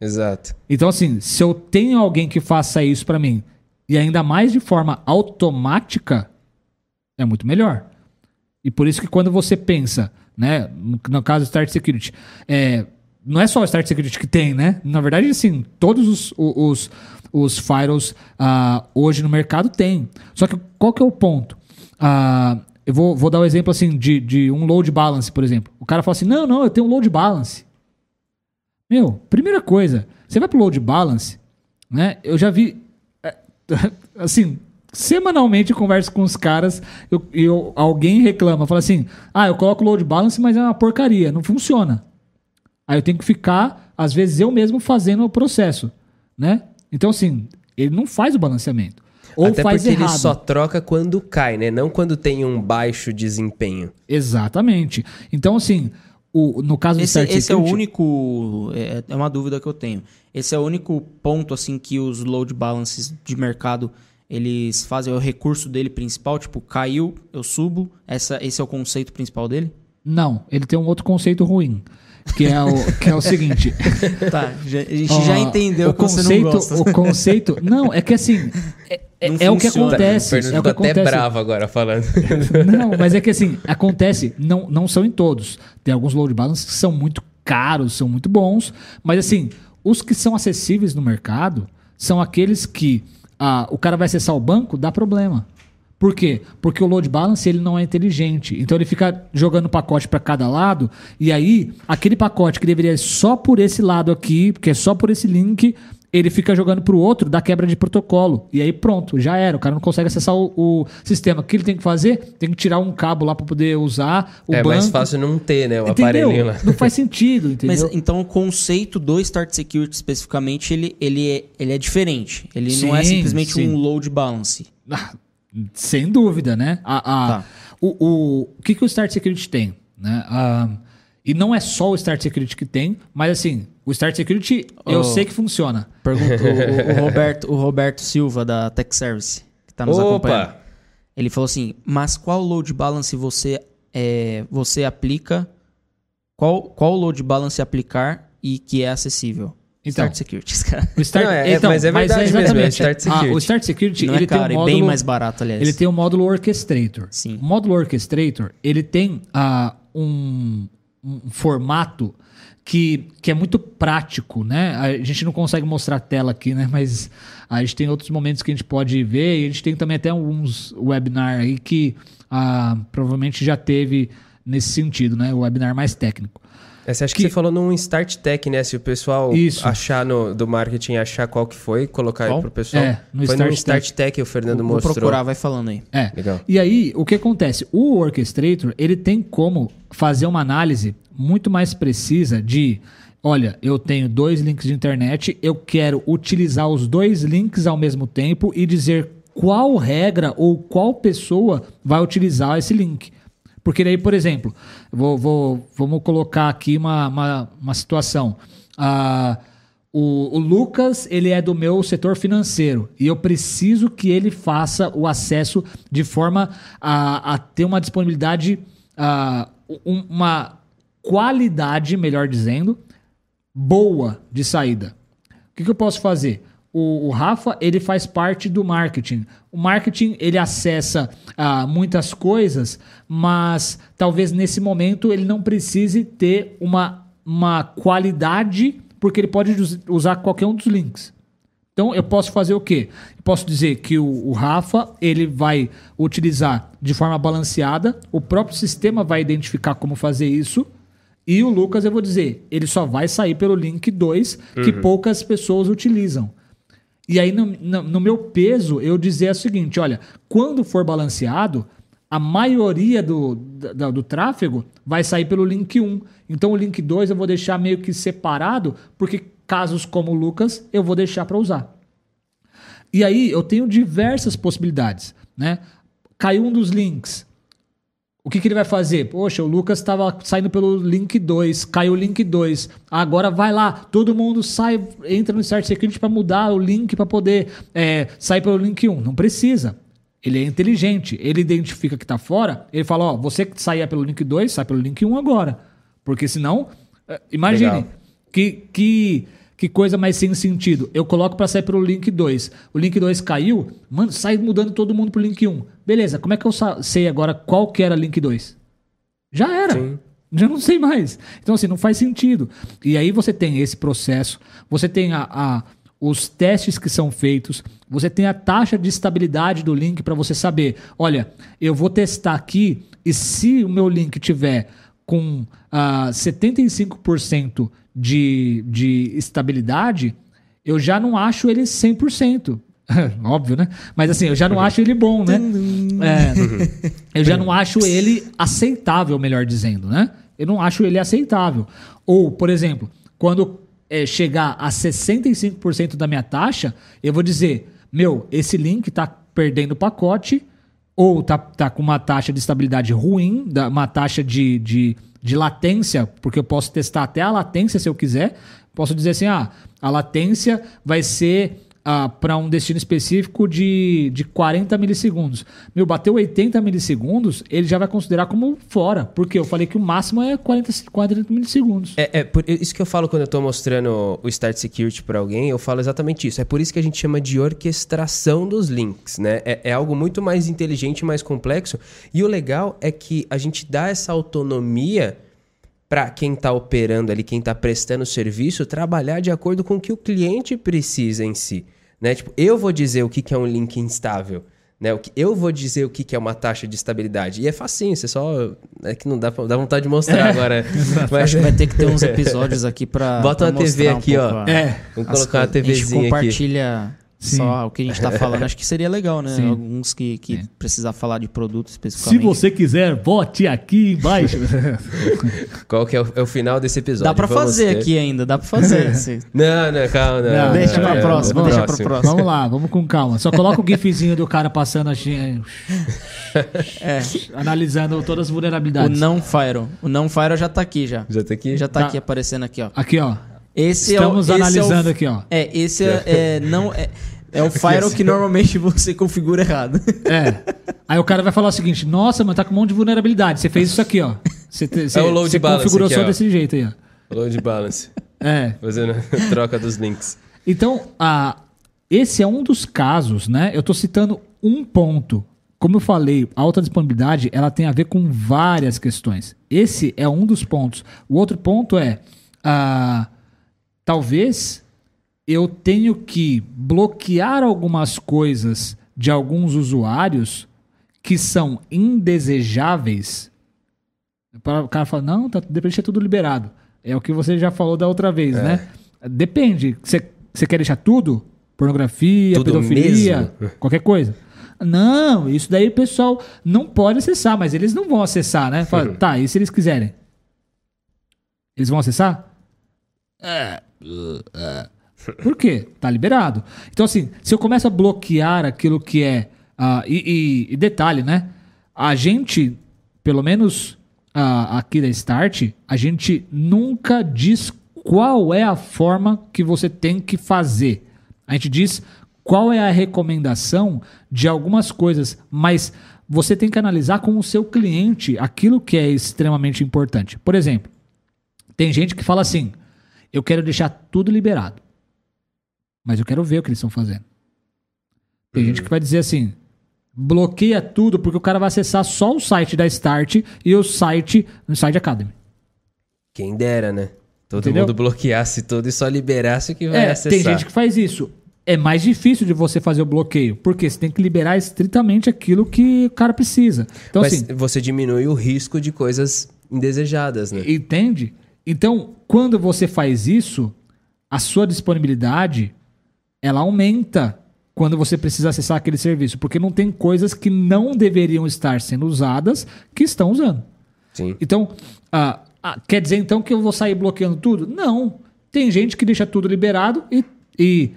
Exato. Então, assim, se eu tenho alguém que faça isso pra mim, e ainda mais de forma automática, é muito melhor. E por isso que quando você pensa, né, no, no caso do Start Security, é, não é só o Start Security que tem, né? Na verdade, assim, todos os, o- os, os firewalls ah, hoje no mercado tem. Só que qual que é o ponto? Ah, eu vou, vou dar um exemplo assim de, de um load balance, por exemplo. O cara fala assim: não, não, eu tenho um load balance. Meu, primeira coisa, você vai pro load balance, né? Eu já vi. Assim, semanalmente eu converso com os caras e eu, eu- alguém reclama, fala assim: ah, eu coloco load balance, mas é uma porcaria, não funciona. Aí eu tenho que ficar, às vezes, eu mesmo fazendo o processo, né? Então, assim, ele não faz o balanceamento. Ou Até faz porque errado. ele só troca quando cai, né? Não quando tem um baixo desempenho. Exatamente. Então, assim, o, no caso do Esse, Start esse é o único. É, é uma dúvida que eu tenho. Esse é o único ponto assim que os load balances de mercado eles fazem é o recurso dele principal, tipo, caiu, eu subo. Essa, esse é o conceito principal dele? Não, ele tem um outro conceito ruim. Que é o, que é o seguinte. Tá, já- a gente Ó, já entendeu o conceito, não gosta. O conceito. Não, é que assim. É, é- é o que acontece. O Fernando É o que ficou até acontece. bravo agora falando. Não, mas é que assim, acontece, não, não são em todos. Tem alguns load balances que são muito caros, são muito bons, mas assim, os que são acessíveis no mercado são aqueles que ah, o cara vai acessar o banco, dá problema. Por quê? Porque o load balance ele não é inteligente. Então ele fica jogando pacote para cada lado e aí aquele pacote que deveria ir só por esse lado aqui, porque é só por esse link, ele fica jogando pro outro, dá quebra de protocolo. E aí pronto, já era. O cara não consegue acessar o, o sistema. O que ele tem que fazer? Tem que tirar um cabo lá para poder usar o é banco. mais fácil não ter, né? O Entendeu? aparelhinho lá. Não faz sentido, entendeu? Mas então o conceito do Start Security especificamente, ele, ele, é, ele é diferente. Ele não é Sim, simplesmente sim. um load balance. Sem dúvida, né? A, a- Tá. o, o, o que, que o Start Security tem? Né? Ah, e não é só o Start Security que tem, mas assim, o Start Security eu Oh. sei que funciona. Pergunta o, o Roberto, o Roberto Silva da Tech Service, que está nos acompanhando. Opa! Ele falou assim: mas qual load balance você, é, você aplica? Qual, qual load balance aplicar e que é acessível? Então. Start Security, cara. O Start, Não, é- mas é verdade mesmo, é exatamente. Start Security. Ah, o Start Security Não ele é caro, tem um é bem módulo, mais barato, aliás. ele tem o módulo Orchestrator. Sim. O módulo Orchestrator ele tem ah, um, um formato que, que é muito prático, né? A gente não consegue mostrar a tela aqui, né? Mas a gente tem outros momentos que a gente pode ver e a gente tem também até alguns webinar aí que ah, provavelmente já teve nesse sentido, né? O webinar mais técnico. É, você acha que, Que- você falou num Start Tech, né? Se o pessoal Isso. achar no, do marketing, achar qual que foi, colocar aí Qual? pro pessoal. É, no foi Start num Start Tech, o Fernando Vou mostrou. procurar, vai falando aí. É. Legal. E aí, o que acontece? O Orchestrator, ele tem como fazer uma análise muito mais precisa de, olha, eu tenho dois links de internet, eu quero utilizar os dois links ao mesmo tempo e dizer qual regra ou qual pessoa vai utilizar esse link. Porque daí, por exemplo, vou, vou- vamos colocar aqui uma, uma, uma situação. Ah, o, o Lucas, ele é do meu setor financeiro e eu preciso que ele faça o acesso de forma a, a ter uma disponibilidade, ah, um- uma qualidade, melhor dizendo, boa de saída. O que, que eu posso fazer? O, o Rafa, ele faz parte do marketing. O marketing, ele acessa ah, muitas coisas, mas talvez nesse momento ele não precise ter uma, uma qualidade, porque ele pode us- usar qualquer um dos links. Então eu posso fazer o quê? Eu posso dizer que o, o Rafa ele vai utilizar de forma balanceada, o próprio sistema vai identificar como fazer isso, e o Lucas eu vou dizer, ele só vai sair pelo link 2, que poucas pessoas utilizam. E aí, no, no- no meu peso, eu dizer o seguinte: olha, quando for balanceado, a maioria do, da- do tráfego vai sair pelo link 1. Então, o link 2 eu vou deixar meio que separado, porque casos como o Lucas, eu vou deixar para usar. E aí, eu tenho diversas possibilidades. Né? Caiu um dos links. O que, que ele vai fazer? Poxa, o Lucas estava saindo pelo link 2, caiu o link 2. Agora vai lá, todo mundo sai, entra no Start Security para mudar o link para poder é, sair pelo link 1. Não precisa. Ele é inteligente, ele identifica que está fora, ele fala: Ó, você que saía pelo link 2, sai pelo link 1 agora. Porque senão, é, imagine, Legal. que, que, que coisa mais sem sentido. Eu coloco para sair pelo link 2. O link 2 caiu, mano, sai mudando todo mundo pro link 1. Beleza, como é que eu sei agora qual que era link 2? Já era. Sim. Já não sei mais. Então, assim, não faz sentido. E aí você tem esse processo, você tem a, a- os testes que são feitos, você tem a taxa de estabilidade do link para você saber, olha, eu vou testar aqui e se o meu link tiver com ah, 75% de, de estabilidade, eu já não acho ele 100%. Óbvio, né? Mas assim, eu já não acho ele bom, né? É, eu já não acho ele aceitável, melhor dizendo, né? Eu não acho ele aceitável. Ou, por exemplo, quando é, chegar a 65% da minha taxa, eu vou dizer, meu, esse link tá perdendo pacote, ou tá, tá com uma taxa de estabilidade ruim, uma taxa de, de, de latência, porque eu posso testar até a latência se eu quiser. Posso dizer assim, ah, a latência vai ser para um destino específico de, de 40 milissegundos. Meu, bateu 80 milissegundos, ele já vai considerar como fora, porque eu falei que o máximo é 40, 40 milissegundos. É, é por isso que eu falo quando eu tô mostrando o Start Security para alguém, eu falo exatamente isso. É por isso que a gente chama de orquestração dos links, né? É, é algo muito mais inteligente, mais complexo. E o legal é que a gente dá essa autonomia para quem está operando ali, quem está prestando serviço, trabalhar de acordo com o que o cliente precisa em si. Né? Tipo, eu vou dizer o que, que é um link instável. Né? O que, eu vou dizer o que, que é uma taxa de estabilidade. E é facinho, você só. É que não dá, pra, dá vontade de mostrar agora. Mas Acho que vai ter que ter uns episódios aqui pra. Bota pra uma TV mostrar um aqui, ó. a- É. Vamos as colocar uma coisas. A gente TVzinha aqui. Sim. só o que a gente tá falando, acho que seria legal, né? Sim. Alguns que, que Sim. precisar falar de produto Se especificamente. você quiser, vote aqui embaixo. Qual que é o, é o final desse episódio? Dá pra Vamos fazer ter- aqui ainda, dá pra fazer. Se- Não, não, calma. Não, Não, não, deixa pra não, próxima, deixa pra próxima. vamos lá, vamos com calma. Só coloca o gifzinho do cara passando assim, é, analisando todas as o vulnerabilidades. não Fire. O não Fire já tá aqui já. Já tá aqui? Já tá, Tá. aqui aparecendo aqui, ó. Aqui, ó. Esse Estamos é o, esse analisando é o, aqui, ó. É, esse é, é, não é, é o Firewall que normalmente você configura errado. É. Aí o cara vai falar o seguinte: Nossa, mas tá com um monte de vulnerabilidade. Você fez isso aqui, ó. Você, te- você, É o load você balance configurou aqui, só ó. desse jeito aí, ó. Load balance. É. Fazendo a troca dos links. Então, a, esse é um dos casos, né? Eu tô citando um ponto. Como eu falei, a alta disponibilidade ela tem a ver com várias questões. Esse é um dos pontos. O outro ponto é, ah, talvez eu tenho que bloquear algumas coisas de alguns usuários que são indesejáveis. O cara fala, não, tá, depende de deixar tudo liberado. É o que você já falou da outra vez, né? Depende. Você você quer deixar tudo? Pornografia, Tudo pedofilia, mesmo? qualquer coisa. Não, isso daí o pessoal não pode acessar, mas eles não vão acessar, né? Fala, tá, e se eles quiserem? Eles vão acessar? É. é. Por quê? Tá liberado. Então, assim, se eu começo a bloquear aquilo que é. ah, e, e- e detalhe, né? A gente, pelo menos ah, aqui da Start, a gente nunca diz qual é a forma que você tem que fazer. A gente diz qual é a recomendação de algumas coisas, mas você tem que analisar com o seu cliente aquilo que é extremamente importante. Por exemplo, tem gente que fala assim: eu quero deixar tudo liberado, mas eu quero ver o que eles estão fazendo. Tem gente que vai dizer assim: bloqueia tudo porque o cara vai acessar só o site da Start e o site no site Academy. Quem dera, né? Todo Entendeu? mundo bloqueasse tudo e só liberasse o que vai É, acessar. tem gente que faz isso. É mais difícil de você fazer o bloqueio, porque você tem que liberar estritamente aquilo que o cara precisa. Então, Mas assim, você diminui o risco de coisas indesejadas, né? Entende? Então, quando você faz isso, a sua disponibilidade ela aumenta quando você precisa acessar aquele serviço, porque não tem coisas que não deveriam estar sendo usadas que estão usando. Sim. Então, ah, ah, quer dizer então que eu vou sair bloqueando tudo? Não. Tem gente que deixa tudo liberado e, e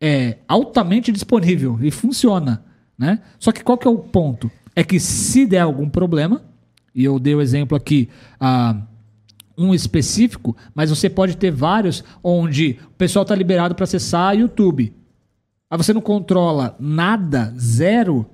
é altamente disponível e funciona, né? Só que qual que é o ponto? É que se der algum problema, e eu dei o exemplo aqui, ah, um específico, mas você pode ter vários onde o pessoal está liberado para acessar YouTube. Aí você não controla nada, zero,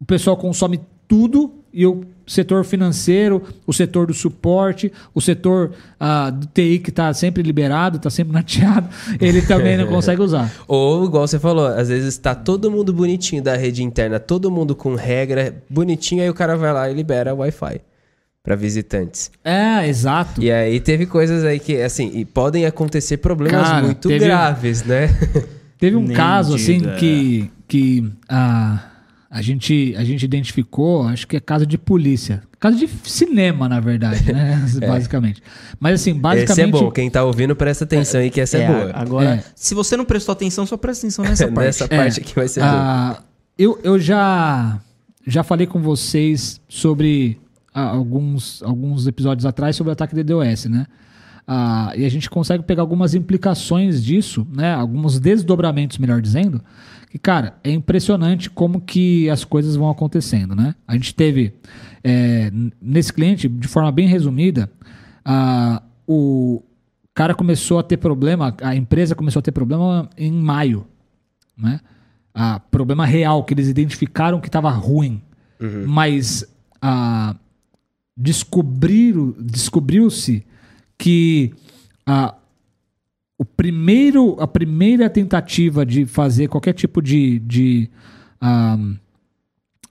o pessoal consome tudo e o setor financeiro, o setor do suporte, o setor ah, do TI que está sempre liberado, está sempre nateado, ele também não consegue usar. Ou, igual você falou, às vezes tá todo mundo bonitinho da rede interna, todo mundo com regra bonitinho, aí o cara vai lá e libera o Wi-Fi para visitantes. É, exato. E aí teve coisas aí que, assim, e podem acontecer problemas Cara, muito teve- graves, né? Teve um Nem caso assim que, que ah, a, gente, a gente identificou, acho que é caso de polícia. Caso de cinema, na verdade, né? Basicamente. Mas assim, basicamente. Esse é bom, quem tá ouvindo presta atenção aí que essa é, É, boa. Agora, É. se você não prestou atenção, só presta atenção nessa parte. Nessa parte aqui vai ser boa. Ah, eu, eu já, já falei com vocês sobre alguns, alguns episódios atrás sobre o ataque DDoS, né? Ah, e a gente consegue pegar algumas implicações disso, né? Alguns desdobramentos, melhor dizendo. Que, cara, é impressionante como que as coisas vão acontecendo, né? A gente teve, é, nesse cliente, de forma bem resumida, ah, o cara começou a ter problema, a empresa começou a ter problema em maio, né? Ah, problema real que eles identificaram que estava ruim, mas ah, descobriram, descobriu-se que ah, o primeiro, a primeira tentativa de fazer qualquer tipo de, de ah,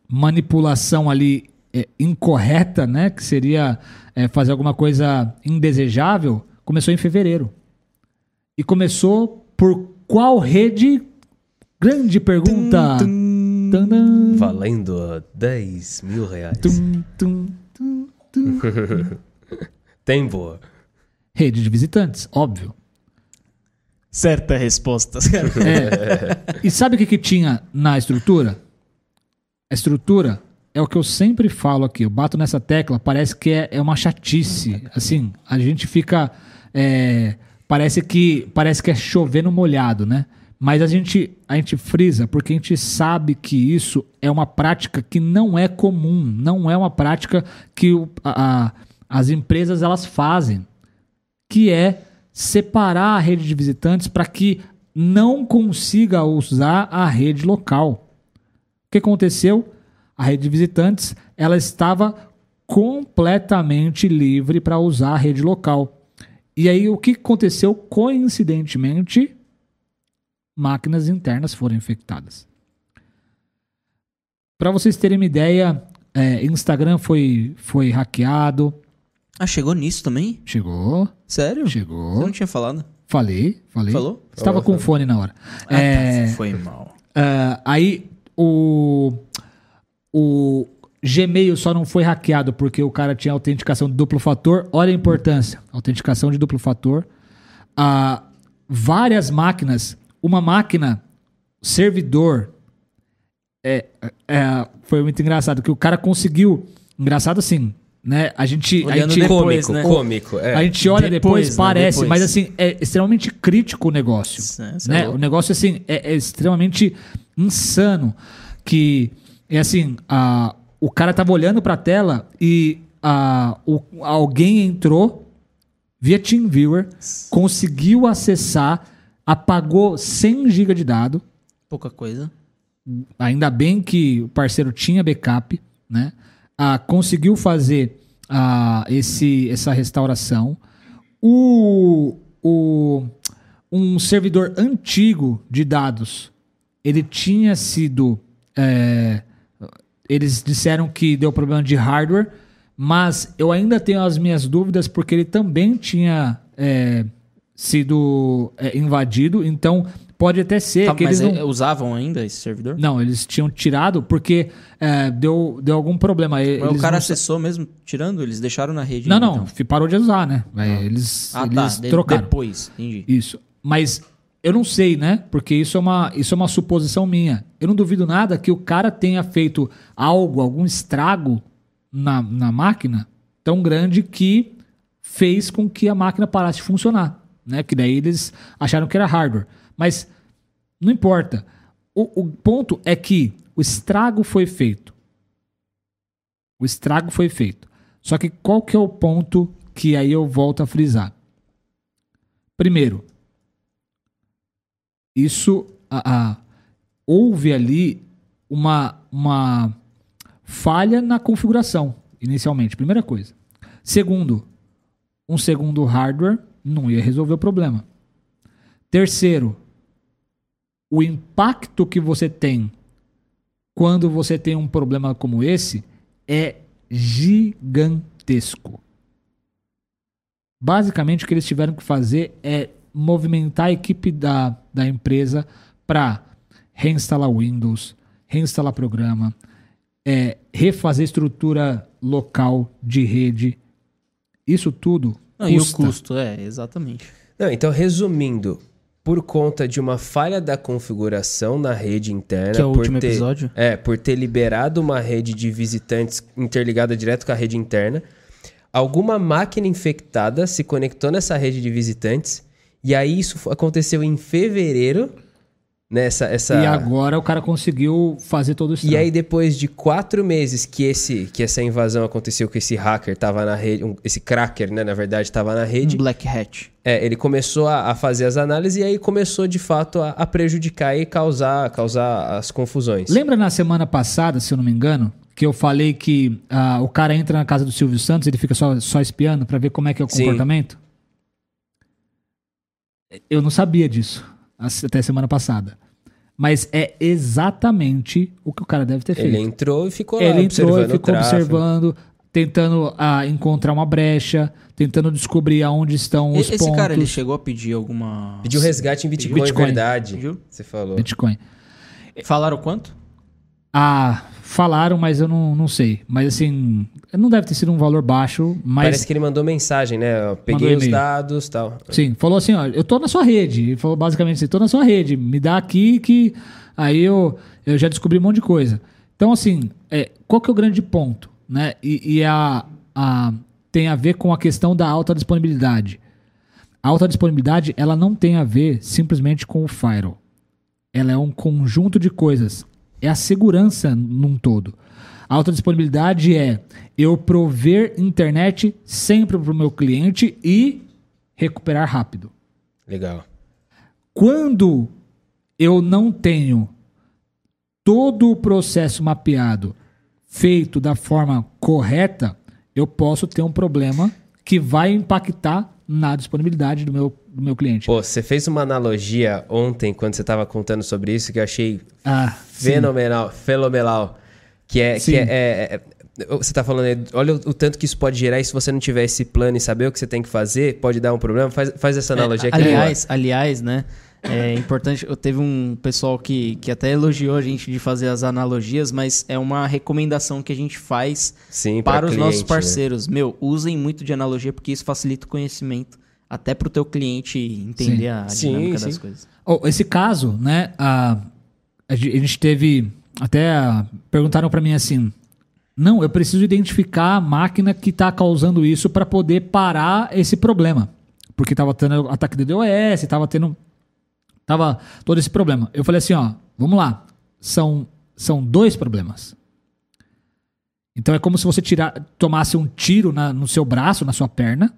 manipulação ali é, incorreta, né, que seria é, fazer alguma coisa indesejável, começou em fevereiro. E começou por qual rede? Grande pergunta. Tadã. Valendo 10 mil reais. Tum, tum, tum, tum. Tem boa. Rede de visitantes, óbvio. Certa resposta. É. E sabe o que, que tinha na estrutura? A estrutura é o que eu sempre falo aqui. Eu bato nessa tecla, parece que é, é uma chatice. Assim, a gente fica. é, parece que parece que é chover no molhado, né? Mas a gente, a gente frisa porque a gente sabe que isso é uma prática que não é comum, não é uma prática que o- a- a- as empresas elas fazem que é separar a rede de visitantes para que não consiga usar a rede local. O que aconteceu? A rede de visitantes ela estava completamente livre para usar a rede local. E aí o que aconteceu? Coincidentemente, máquinas internas foram infectadas. Para vocês terem uma ideia, é, Instagram foi, foi hackeado. ah, chegou nisso também? Chegou, Sério? chegou. Você não tinha falado? Falei, falei. Falou? Estava com fone na hora. Ah, É, tá, foi mal. ah, aí o, o Gmail só não foi hackeado porque o cara tinha autenticação de duplo fator. Olha a importância. Autenticação de duplo fator. Ah, várias máquinas. Uma máquina, servidor. É, é, foi muito engraçado que o cara conseguiu. Engraçado assim, né? A gente. a Olhando gente depois, cômico, né? cômico. É. a gente olha depois, Depois, parece, Depois. mas assim, é extremamente crítico o negócio. É- é né? louco. O negócio, assim, é, é extremamente insano. Que, é assim, a, o cara tava olhando pra tela e a, o, alguém entrou via TeamViewer, conseguiu acessar, apagou 100 GB de dado. Pouca coisa. Ainda bem que o parceiro tinha backup, né? Ah, conseguiu fazer ah, esse, essa restauração. O, o, um servidor antigo de dados, ele tinha sido. é, eles disseram que deu problema de hardware, mas eu ainda tenho as minhas dúvidas porque ele também tinha é, sido é, invadido. Então pode até ser Tá, que mas eles não... eh, usavam ainda esse servidor? Não, eles tinham tirado porque é, deu, deu algum problema. Mas o cara não, acessou mesmo, tirando? Eles deixaram na rede? não, ainda, não, então? parou de usar, né? É, Eles, Ah, tá. eles de- trocaram. Depois, entendi. Isso. Mas eu não sei, né? Porque isso é, uma, isso é uma suposição minha. Eu não duvido nada que o cara tenha feito algo, algum estrago na, na máquina tão grande que fez com que a máquina parasse de funcionar. Né? Que daí eles acharam que era hardware. Mas não importa. O, o ponto é que o estrago foi feito. O estrago foi feito. Só que qual que é o ponto que aí eu volto a frisar? Primeiro, isso a, a- houve ali uma, uma falha na configuração inicialmente, primeira coisa. Segundo, um segundo hardware não ia resolver o problema. Terceiro, o impacto que você tem quando você tem um problema como esse é gigantesco. Basicamente, o que eles tiveram que fazer é movimentar a equipe da, da empresa para reinstalar Windows, reinstalar programa, é, refazer estrutura local de rede. Isso tudo Não, e o custo, é, exatamente. Não, então, resumindo, por conta de uma falha da configuração na rede interna. Que é o por último ter- episódio. É, por ter liberado uma rede de visitantes interligada direto com a rede interna. Alguma máquina infectada se conectou nessa rede de visitantes. E aí isso aconteceu em fevereiro. Nessa, essa... E agora o cara conseguiu fazer todo isso. E aí, depois de quatro meses que, esse, que essa invasão aconteceu, que esse hacker tava na rede, um- esse cracker, né, na verdade, tava na rede, Um Black Hat. é, ele começou a, a fazer as análises e aí começou, de fato, a, a prejudicar e causar, causar as confusões. Lembra na semana passada, se eu não me engano, que eu falei que ah, o cara entra na casa do Silvio Santos, ele fica só, só espiando pra ver como é que é o Sim. comportamento? Eu não sabia disso até semana passada. Mas é exatamente o que o cara deve ter feito. Ele entrou e ficou lá Ele entrou e ficou observando, tentando ah, encontrar uma brecha, tentando descobrir aonde estão os Esse pontos. cara, ele chegou a pedir alguma... Pediu resgate em Bitcoin, Bitcoin. verdade. Pediu? Você falou. Bitcoin. Falaram quanto? Ah, falaram, mas eu não, não sei. Mas assim, não deve ter sido um valor baixo, mas. Parece que ele mandou mensagem, né? Eu peguei os dados e tal. Sim, falou assim, ó, eu tô na sua rede. Ele falou basicamente assim, tô na sua rede, me dá aqui que aí eu, eu já descobri um monte de coisa. Então, assim, é, qual que é o grande ponto? Né? E, e a, a, tem a ver com a questão da alta disponibilidade. A alta disponibilidade, ela não tem a ver simplesmente com o firewall. Ela é um conjunto de coisas. É a segurança num todo. A alta disponibilidade é eu prover internet sempre para o meu cliente e recuperar rápido. Legal. Quando eu não tenho todo o processo mapeado feito da forma correta, eu posso ter um problema que vai impactar na disponibilidade do meu, do meu cliente. Pô, você fez uma analogia ontem, quando você tava contando sobre isso, que eu achei Ah, sim. fenomenal, fenomenal. Que é. Sim. Que é, é- é- você tá falando, aí, olha o, o tanto que isso pode gerar e se você não tiver esse plano e saber o que você tem que fazer, pode dar um problema. Faz, faz essa analogia É, aqui. aliás, aliás, né? É importante. Eu teve um pessoal que, que até elogiou a gente de fazer as analogias, mas é uma recomendação que a gente faz Sim, para os cliente, nossos né? parceiros. Meu, usem muito de analogia porque isso facilita o conhecimento até pro teu cliente entender Sim. a Sim, dinâmica das sim. coisas. Oh, esse caso, né? A, a ge- a gente teve. Até ah, perguntaram para mim assim: não, eu preciso identificar a máquina que está causando isso para poder parar esse problema. Porque estava tendo ataque de DOS, estava tendo. Tava todo esse problema. Eu falei assim: ó, vamos lá. São, são dois problemas. Então é como se você tirar, tomasse um tiro na- no seu braço, na sua perna,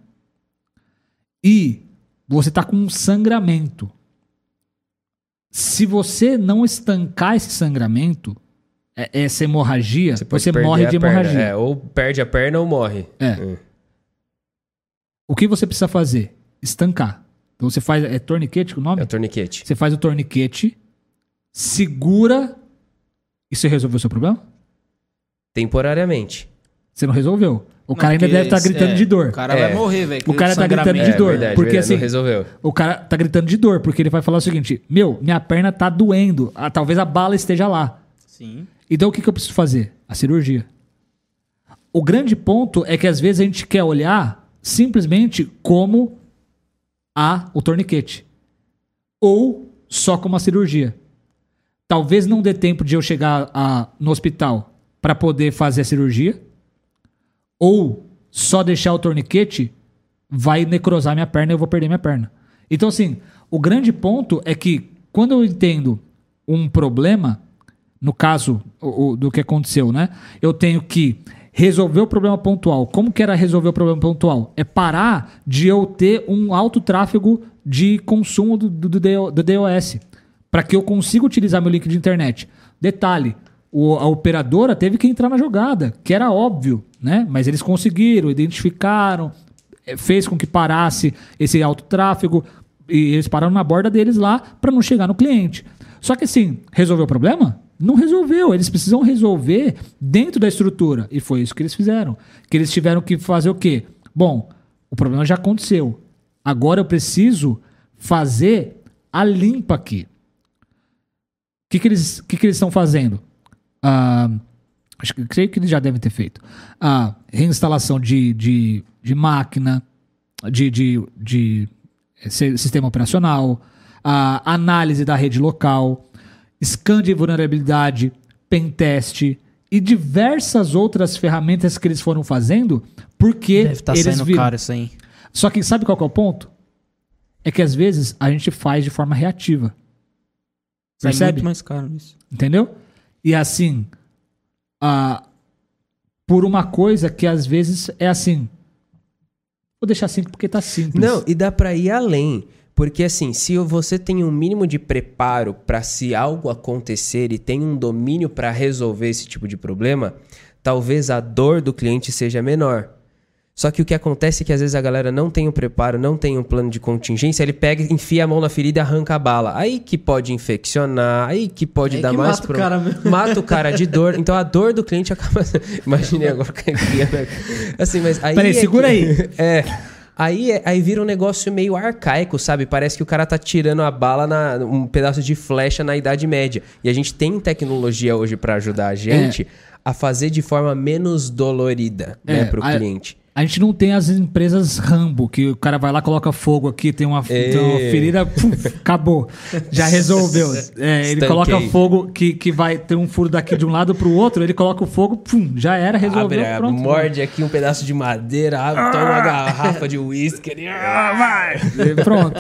e você está com um sangramento. Se você não estancar esse sangramento, é- essa hemorragia, você, perder morre de perna. hemorragia. É, ou perde a perna ou morre. É. Hum. O que você precisa fazer? Estancar. Então você faz. É torniquete o nome? É torniquete. Você faz o torniquete, segura. E você resolveu o seu problema? Temporariamente. Você não resolveu. O Não, cara ainda deve estar esse- gritando é, de dor. O cara É. vai morrer, velho. O cara tá gritando de É dor, verdade, porque verdade, assim- Não resolveu. O cara tá gritando de dor, porque ele vai falar o seguinte: Meu, minha perna tá doendo. Ah, talvez a bala esteja lá. Sim. Então o que, que eu preciso fazer? A cirurgia. O grande ponto é que às vezes a gente quer olhar simplesmente como a o torniquete. Ou só como a cirurgia. Talvez não dê tempo de eu chegar a- no hospital para poder fazer a cirurgia. Ou só deixar o torniquete vai necrosar minha perna e eu vou perder minha perna. Então, assim, o grande ponto é que quando eu entendo um problema, no caso o- o- do que aconteceu, né? Eu tenho que resolver o problema pontual. Como que era resolver o problema pontual? É parar de eu ter um alto tráfego de consumo do, do, do DO do DOS para que eu consiga utilizar meu link de internet. Detalhe, a operadora teve que entrar na jogada, que era óbvio, né? Mas eles conseguiram, identificaram, eh, fez com que parasse esse alto tráfego e eles pararam na borda deles lá para não chegar no cliente. Só que assim, resolveu o problema? Não resolveu. Eles precisam resolver dentro da estrutura. E foi isso que eles fizeram. Que eles tiveram que fazer o quê? Bom, o problema já aconteceu. Agora eu preciso fazer a limpa aqui. O que, que eles que que eles estão fazendo? Ah, acho que creio que eles já devem ter feito. A reinstalação de, de, de máquina, de, de, de eh, si- sistema operacional, a análise da rede local, scan de vulnerabilidade, pentest e diversas outras ferramentas que eles foram fazendo porque Deve estar eles saindo viram. caro isso aí. Só que sabe qual que é o ponto? É que às vezes a gente faz de forma reativa. Sai Percebe? muito mais caro isso. Entendeu? E assim, ah, por uma coisa que às vezes é assim. Vou deixar assim porque tá simples. Não, e dá pra ir além. Porque assim, se você tem um mínimo de preparo pra se algo acontecer e tem um domínio pra resolver esse tipo de problema, talvez a dor do cliente seja menor. Só que o que acontece é que às vezes a galera não tem o preparo, não tem um plano de contingência, ele pega, enfia a mão na ferida e arranca a bala. Aí que pode infeccionar, aí que pode Aí dar que mais mata o cara mesmo. Mata o cara de dor. Então a dor do cliente acaba. Imaginei agora que enfia, né? Assim, mas aí. Peraí, é segura que- aí. É. Aí, é- aí vira um negócio meio arcaico, sabe? Parece que o cara tá tirando a bala, na, um pedaço de flecha na Idade Média. E a gente tem tecnologia hoje pra ajudar a gente a fazer de forma menos dolorida, né, É, pro a- cliente. A gente não tem as empresas Rambo, que o cara vai lá, coloca fogo aqui, tem uma, tem uma É. ferida, puf, acabou. Já resolveu. É, ele coloca fogo que, que vai ter um furo daqui de um lado pro outro, ele coloca o fogo, pum, já era, resolveu, Abre, pronto. morde aqui um pedaço de madeira, abre, toma uma garrafa de uísque ali. Ah, vai! É, Pronto.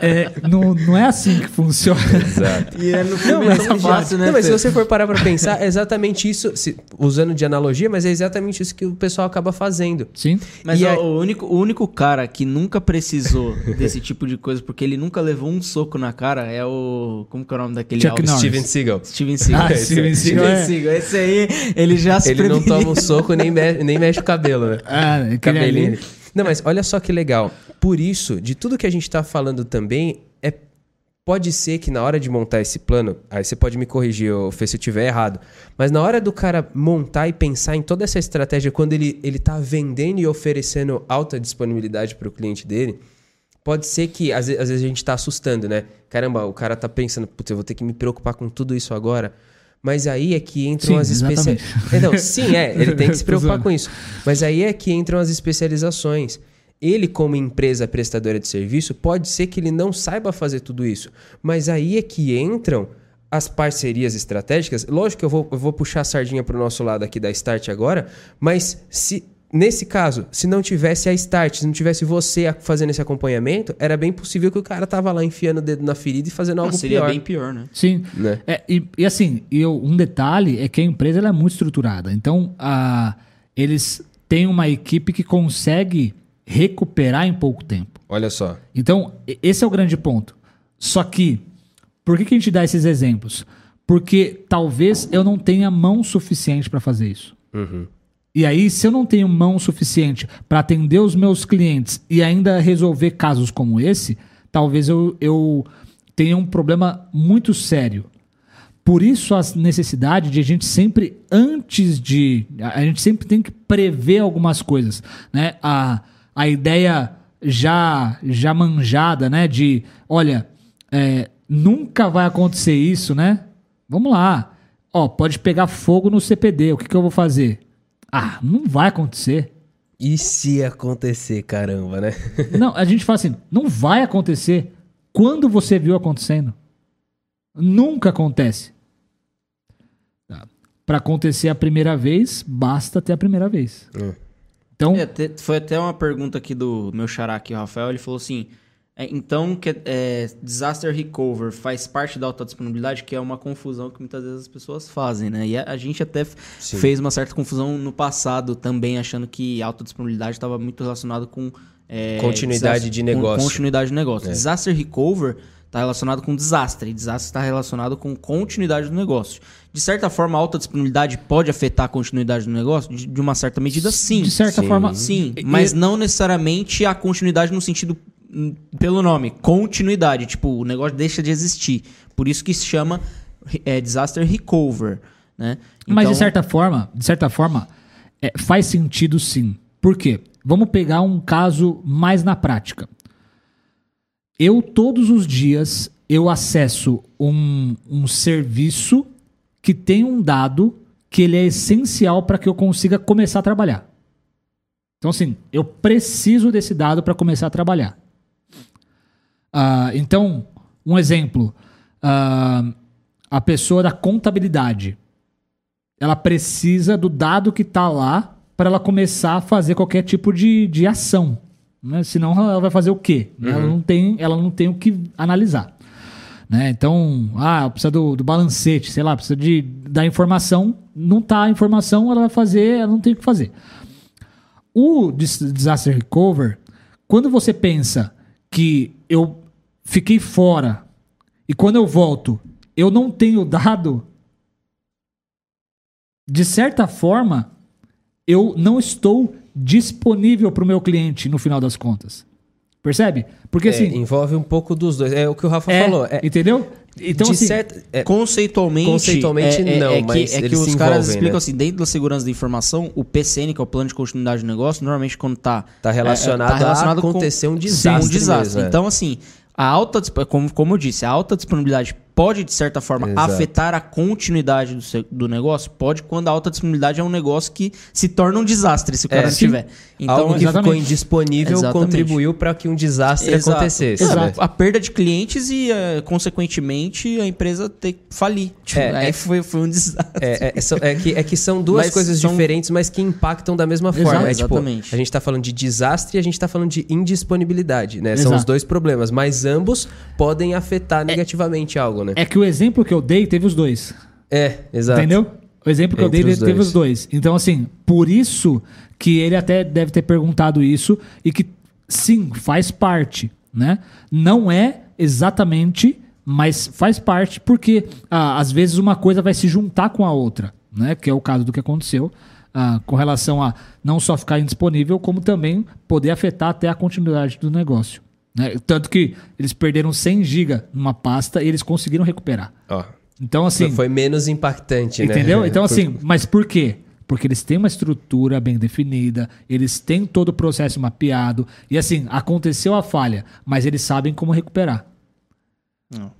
É, não, não é assim que funciona. Exato. E é no Não, filme mas, é tão fácil, né? não, mas se você for parar pra pensar, é exatamente isso, se- usando de analogia, mas é exatamente isso que o pessoal acaba fazendo. Sim. Mas ó, aí- o, único, o único cara que nunca precisou desse tipo de coisa, porque ele nunca levou um soco na cara, é o. Como que é o nome daquele Chuck. Steven Seagal. Steven Seagal. Ah, Esse- Steven Seagal é- Seagal. Esse aí, ele já se Ele não toma um soco nem, me- nem mexe o cabelo, né? Ah, Cabelinho. ali- Não, mas olha só que legal. Por isso, de tudo que a gente tá falando também, é pode ser que na hora de montar esse plano, aí você pode me corrigir, Fê, se eu estiver errado, mas na hora do cara montar e pensar em toda essa estratégia, quando ele, ele tá vendendo e oferecendo alta disponibilidade para o cliente dele, pode ser que às, às vezes a gente tá assustando, né? Caramba, o cara tá pensando, putz, eu vou ter que me preocupar com tudo isso agora. Mas aí é que entram Sim, as especializações. exatamente. não, sim, é, ele tem que se preocupar com isso. Mas aí é que entram as especializações. Ele, como empresa prestadora de serviço, pode ser que ele não saiba fazer tudo isso. Mas aí é que entram as parcerias estratégicas. Lógico que eu vou, eu vou puxar a sardinha para o nosso lado aqui da Start agora, mas se nesse caso, se não tivesse a Start, se não tivesse você a- fazendo esse acompanhamento, era bem possível que o cara tava lá enfiando o dedo na ferida e fazendo Ah, algo seria pior. bem pior, né? Sim. Né? É, e, e assim, eu- um detalhe é que a empresa ela é muito estruturada. Então, a, eles têm uma equipe que consegue recuperar em pouco tempo. Olha só. Então, esse é o grande ponto. Só que, por que, que a gente dá esses exemplos? Porque talvez eu não tenha mão suficiente para fazer isso. Uhum. E aí, se eu não tenho mão suficiente para atender os meus clientes e ainda resolver casos como esse, talvez eu, eu tenha um problema muito sério. Por isso a necessidade de a gente sempre, antes de. A a gente sempre tem que prever algumas coisas. Né? A, a ideia já, já manjada, né? De olha, é, nunca vai acontecer isso, né? Vamos lá. Ó, pode pegar fogo no CPD. O que, que eu vou fazer? Ah, não vai acontecer. E se acontecer, caramba, né? Não, a gente fala assim, não vai acontecer. Quando você viu acontecendo? Nunca acontece. Tá. Para acontecer a primeira vez, basta ter a primeira vez. Hum. Então, É, foi até uma pergunta aqui do meu xará aqui, o Rafael. Ele falou assim: é, então, que, é, disaster recover faz parte da autodisponibilidade, que é uma confusão que muitas vezes as pessoas fazem, né? E a, a gente até Sim. fez uma certa confusão no passado também, achando que autodisponibilidade estava muito relacionado com. é, Continuidade desastre- de negócio. continuidade de negócio. É. Disaster recover está relacionado com desastre. E desastre está relacionado com continuidade do negócio. De certa forma, a autodisponibilidade pode afetar a continuidade do negócio? De, de uma certa medida, sim. de certa Sim. forma, Sim, E- mas não necessariamente a continuidade no sentido pelo nome, continuidade, tipo, o negócio deixa de existir. Por isso que se chama é, disaster recover, né? Mas de Então, certa forma, de certa forma, é, faz sentido sim. Por quê? Vamos pegar um caso mais na prática. Eu todos os dias eu acesso um, um serviço que tem um dado que ele é essencial para que eu consiga começar a trabalhar. Então assim, eu preciso desse dado para começar a trabalhar. Ah, então, um exemplo, ah, a pessoa da contabilidade ela precisa do dado que está lá para ela começar a fazer qualquer tipo de, de ação. Né? Senão ela vai fazer o quê? Ela, não tem, ela não tem o que analisar. Né? Então, ah, precisa do, do balancete, sei lá, precisa de, da informação. Não tá a informação, ela vai fazer, ela não tem o que fazer. O dis- disaster recover, quando você pensa que eu fiquei fora e quando eu volto eu não tenho dado, de certa forma, eu não estou disponível para o meu cliente no final das contas. Percebe? Porque É, assim. envolve um pouco dos dois. É o que o Rafa é, falou. É, Entendeu? Então, assim. certa- é, Conceitualmente, Conceitualmente, é, é- não, é que, mas é que eles os se caras envolvem, explicam né? assim, dentro da segurança da informação, o PCN, que é o plano de continuidade do negócio, normalmente quando tá Tá relacionado a acontecer um desastre um desastre. mesmo. Então, assim, a alta, como, como eu disse, a alta disponibilidade pode, de certa forma, Exato. afetar a continuidade do, se- do negócio? Pode, quando a alta disponibilidade é um negócio que se torna um desastre, se o cara É, não tiver. Então, Algo que ficou exatamente. indisponível Exatamente. contribuiu para que um desastre Exato, acontecesse. exato. né? A perda de clientes e, eh, consequentemente, a empresa ter que falir. Tipo, É, aí é- foi, foi um desastre. É, é- é que, é que são duas Mas coisas são- diferentes, mas que impactam da mesma Exato, forma. É, tipo, exatamente. a gente tá falando de desastre e a gente tá falando de indisponibilidade, né? São os dois problemas, mas ambos podem afetar negativamente algo, né? É que o exemplo que eu dei teve os dois. É, exato. Entendeu? O exemplo que Entre eu dei os teve dois. os dois. Então, assim, por isso que ele até deve ter perguntado isso e que sim, faz parte, né? Não é exatamente, mas faz parte porque ah, às vezes uma coisa vai se juntar com a outra, né? Que é o caso do que aconteceu. ah, com relação a não só ficar indisponível, como também poder afetar até a continuidade do negócio. Né? Tanto que eles perderam 100 GB numa pasta e eles conseguiram recuperar. Ó, Então, assim. foi menos impactante, né? Entendeu? Então, assim, mas por quê? Porque eles têm uma estrutura bem definida, eles têm todo o processo mapeado, e assim, aconteceu a falha, mas eles sabem como recuperar.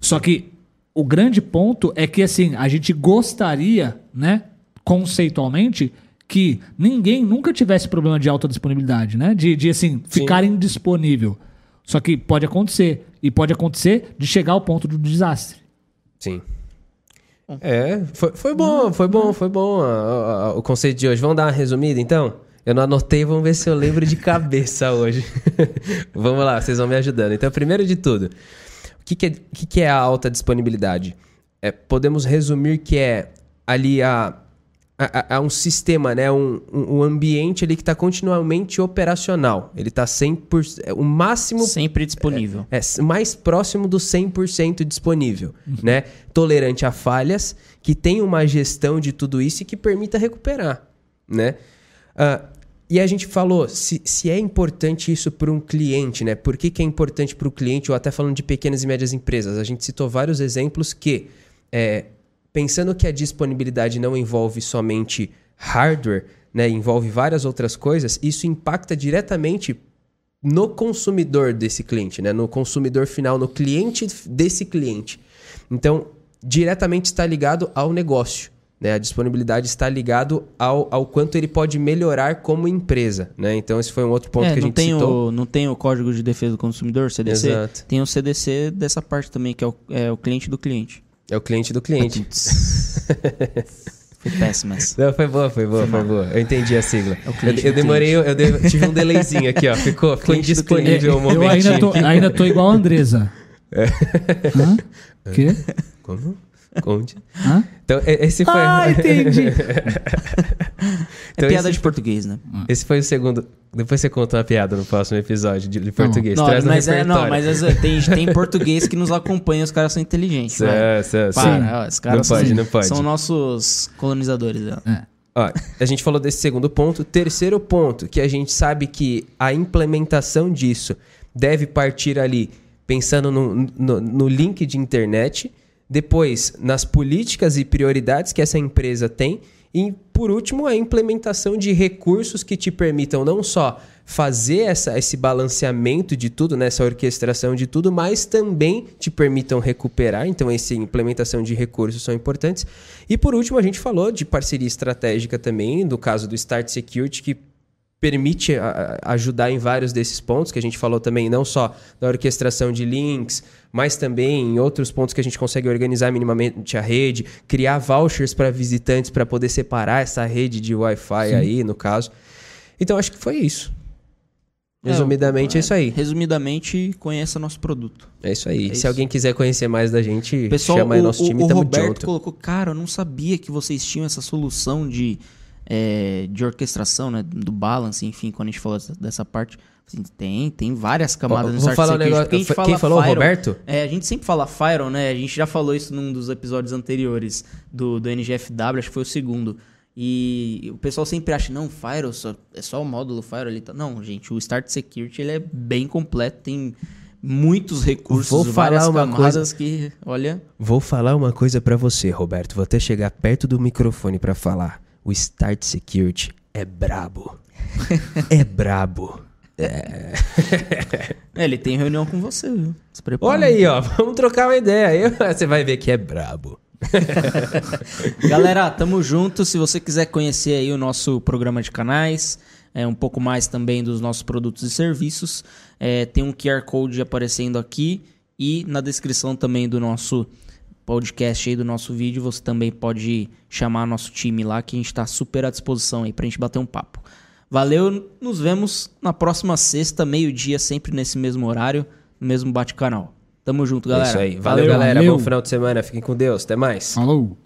Só que o grande ponto é que, assim, a gente gostaria, né, conceitualmente, que ninguém nunca tivesse problema de alta disponibilidade, né? De, de assim, ficar indisponível. Só que pode acontecer. E pode acontecer de chegar ao ponto do desastre. Sim. É, foi, foi bom, foi bom, foi bom ah, ah, o conceito de hoje. Vamos dar uma resumida, então? Eu não anotei, vamos ver se eu lembro de cabeça hoje. vamos lá, vocês vão me ajudando. Então, primeiro de tudo, o que, que, é, o que, que é a alta disponibilidade? É, podemos resumir que é ali a, a, a um sistema, né? um, um ambiente ali que está continuamente operacional. Ele está 100%, é, o máximo Sempre disponível. é s- mais próximo do 100% disponível, né? Tolerante a falhas, que tem uma gestão de tudo isso e que permita recuperar, né? Ah, e a gente falou se, se é importante isso para um cliente, né? Por que, que é importante para o cliente, ou até falando de pequenas e médias empresas? A gente citou vários exemplos que, é, pensando que a disponibilidade não envolve somente hardware, né? Envolve várias outras coisas, isso impacta diretamente no consumidor desse cliente, né? No consumidor final, no cliente desse cliente. Então, diretamente está ligado ao negócio. Né? A disponibilidade está ligado ao, ao quanto ele pode melhorar como empresa. Né? Então, esse foi um outro ponto É, que a gente tem citou. o, não tem o Código de Defesa do Consumidor, CDC? Exato. Tem o CDC dessa parte também, que é o, é o cliente do cliente. É o cliente do cliente. Foi péssimo essa. Não, foi boa, foi boa, foi, boa. Eu entendi a sigla. É o eu, cliente eu demorei, eu, eu de- tive um delayzinho aqui, ó. Ficou, ficou indisponível um eu ainda momentinho. tô, ainda tô igual a Andresa. Hã? Quê? Como? Hã? Então, esse foi. Ah, entendi. É Então piada esse- de português, né? Esse foi o segundo. Depois você conta uma piada no próximo episódio de, de português. Não, Traz no mas, é, não, mas essa- tem, tem português que nos acompanha, os caras são inteligentes. Cê- cê- Para, sim. ó, os caras Não pode, são, não pode. são nossos colonizadores. ó. Ó, a gente falou desse segundo ponto. Terceiro ponto, que a gente sabe que a implementação disso deve partir ali pensando no, no, no link de internet, depois nas políticas e prioridades que essa empresa tem, e por último a implementação de recursos que te permitam não só fazer essa, esse balanceamento de tudo, né, orquestração de tudo, mas também te permitam recuperar. Então, essa implementação de recursos são importantes. E por último, a gente falou de parceria estratégica também, no caso do Start Security, que permite ajudar em vários desses pontos que a gente falou também, não só da orquestração de links, mas também em outros pontos que a gente consegue organizar minimamente a rede, criar vouchers para visitantes para poder separar essa rede de Wi-Fi aí, no caso. Então acho que foi isso. Resumidamente é, isso aí. Resumidamente, conheça nosso produto. É isso aí. É Se isso. alguém quiser conhecer mais da gente, Pessoal, chama aí o, nosso time o, tamo Roberto junto. colocou, cara, eu não sabia que vocês tinham essa solução de, é, de orquestração, né? Do balance, enfim, quando a gente falou dessa, dessa parte. Tem, tem várias camadas no Start falar um negócio- porque a gente foi- fala quem falou, Roberto? É, a gente sempre fala Firewall, né? A gente já falou isso num dos episódios anteriores do, do NGFW, acho que foi o segundo. E o pessoal sempre acha, não, Firewall só- é só o módulo Firewall ali. tá. Não, gente, o Start Security ele é bem completo, tem muitos recursos, Vou várias falar uma camadas que, olha, Vou falar uma coisa pra você, Roberto. Vou até chegar perto do microfone pra falar. O Start Security é brabo. é brabo. É, ele tem reunião com você, viu? Se prepara. Olha aí, ó. Vamos trocar uma ideia. Aí você vai ver que é brabo. Galera, tamo junto. Se você quiser conhecer aí o nosso programa de canais, é, um pouco mais também dos nossos produtos e serviços, é, tem um QR Code aparecendo aqui e na descrição também do nosso podcast aí, do nosso vídeo, você também pode chamar nosso time lá, que a gente tá super à disposição aí pra gente bater um papo. Valeu, nos vemos na próxima sexta, meio-dia, sempre nesse mesmo horário, no mesmo bate-canal. Tamo junto, galera. É isso aí. Valeu, Valeu, galera. valeu. Bom final de semana. Fiquem com Deus. Até mais. Falou.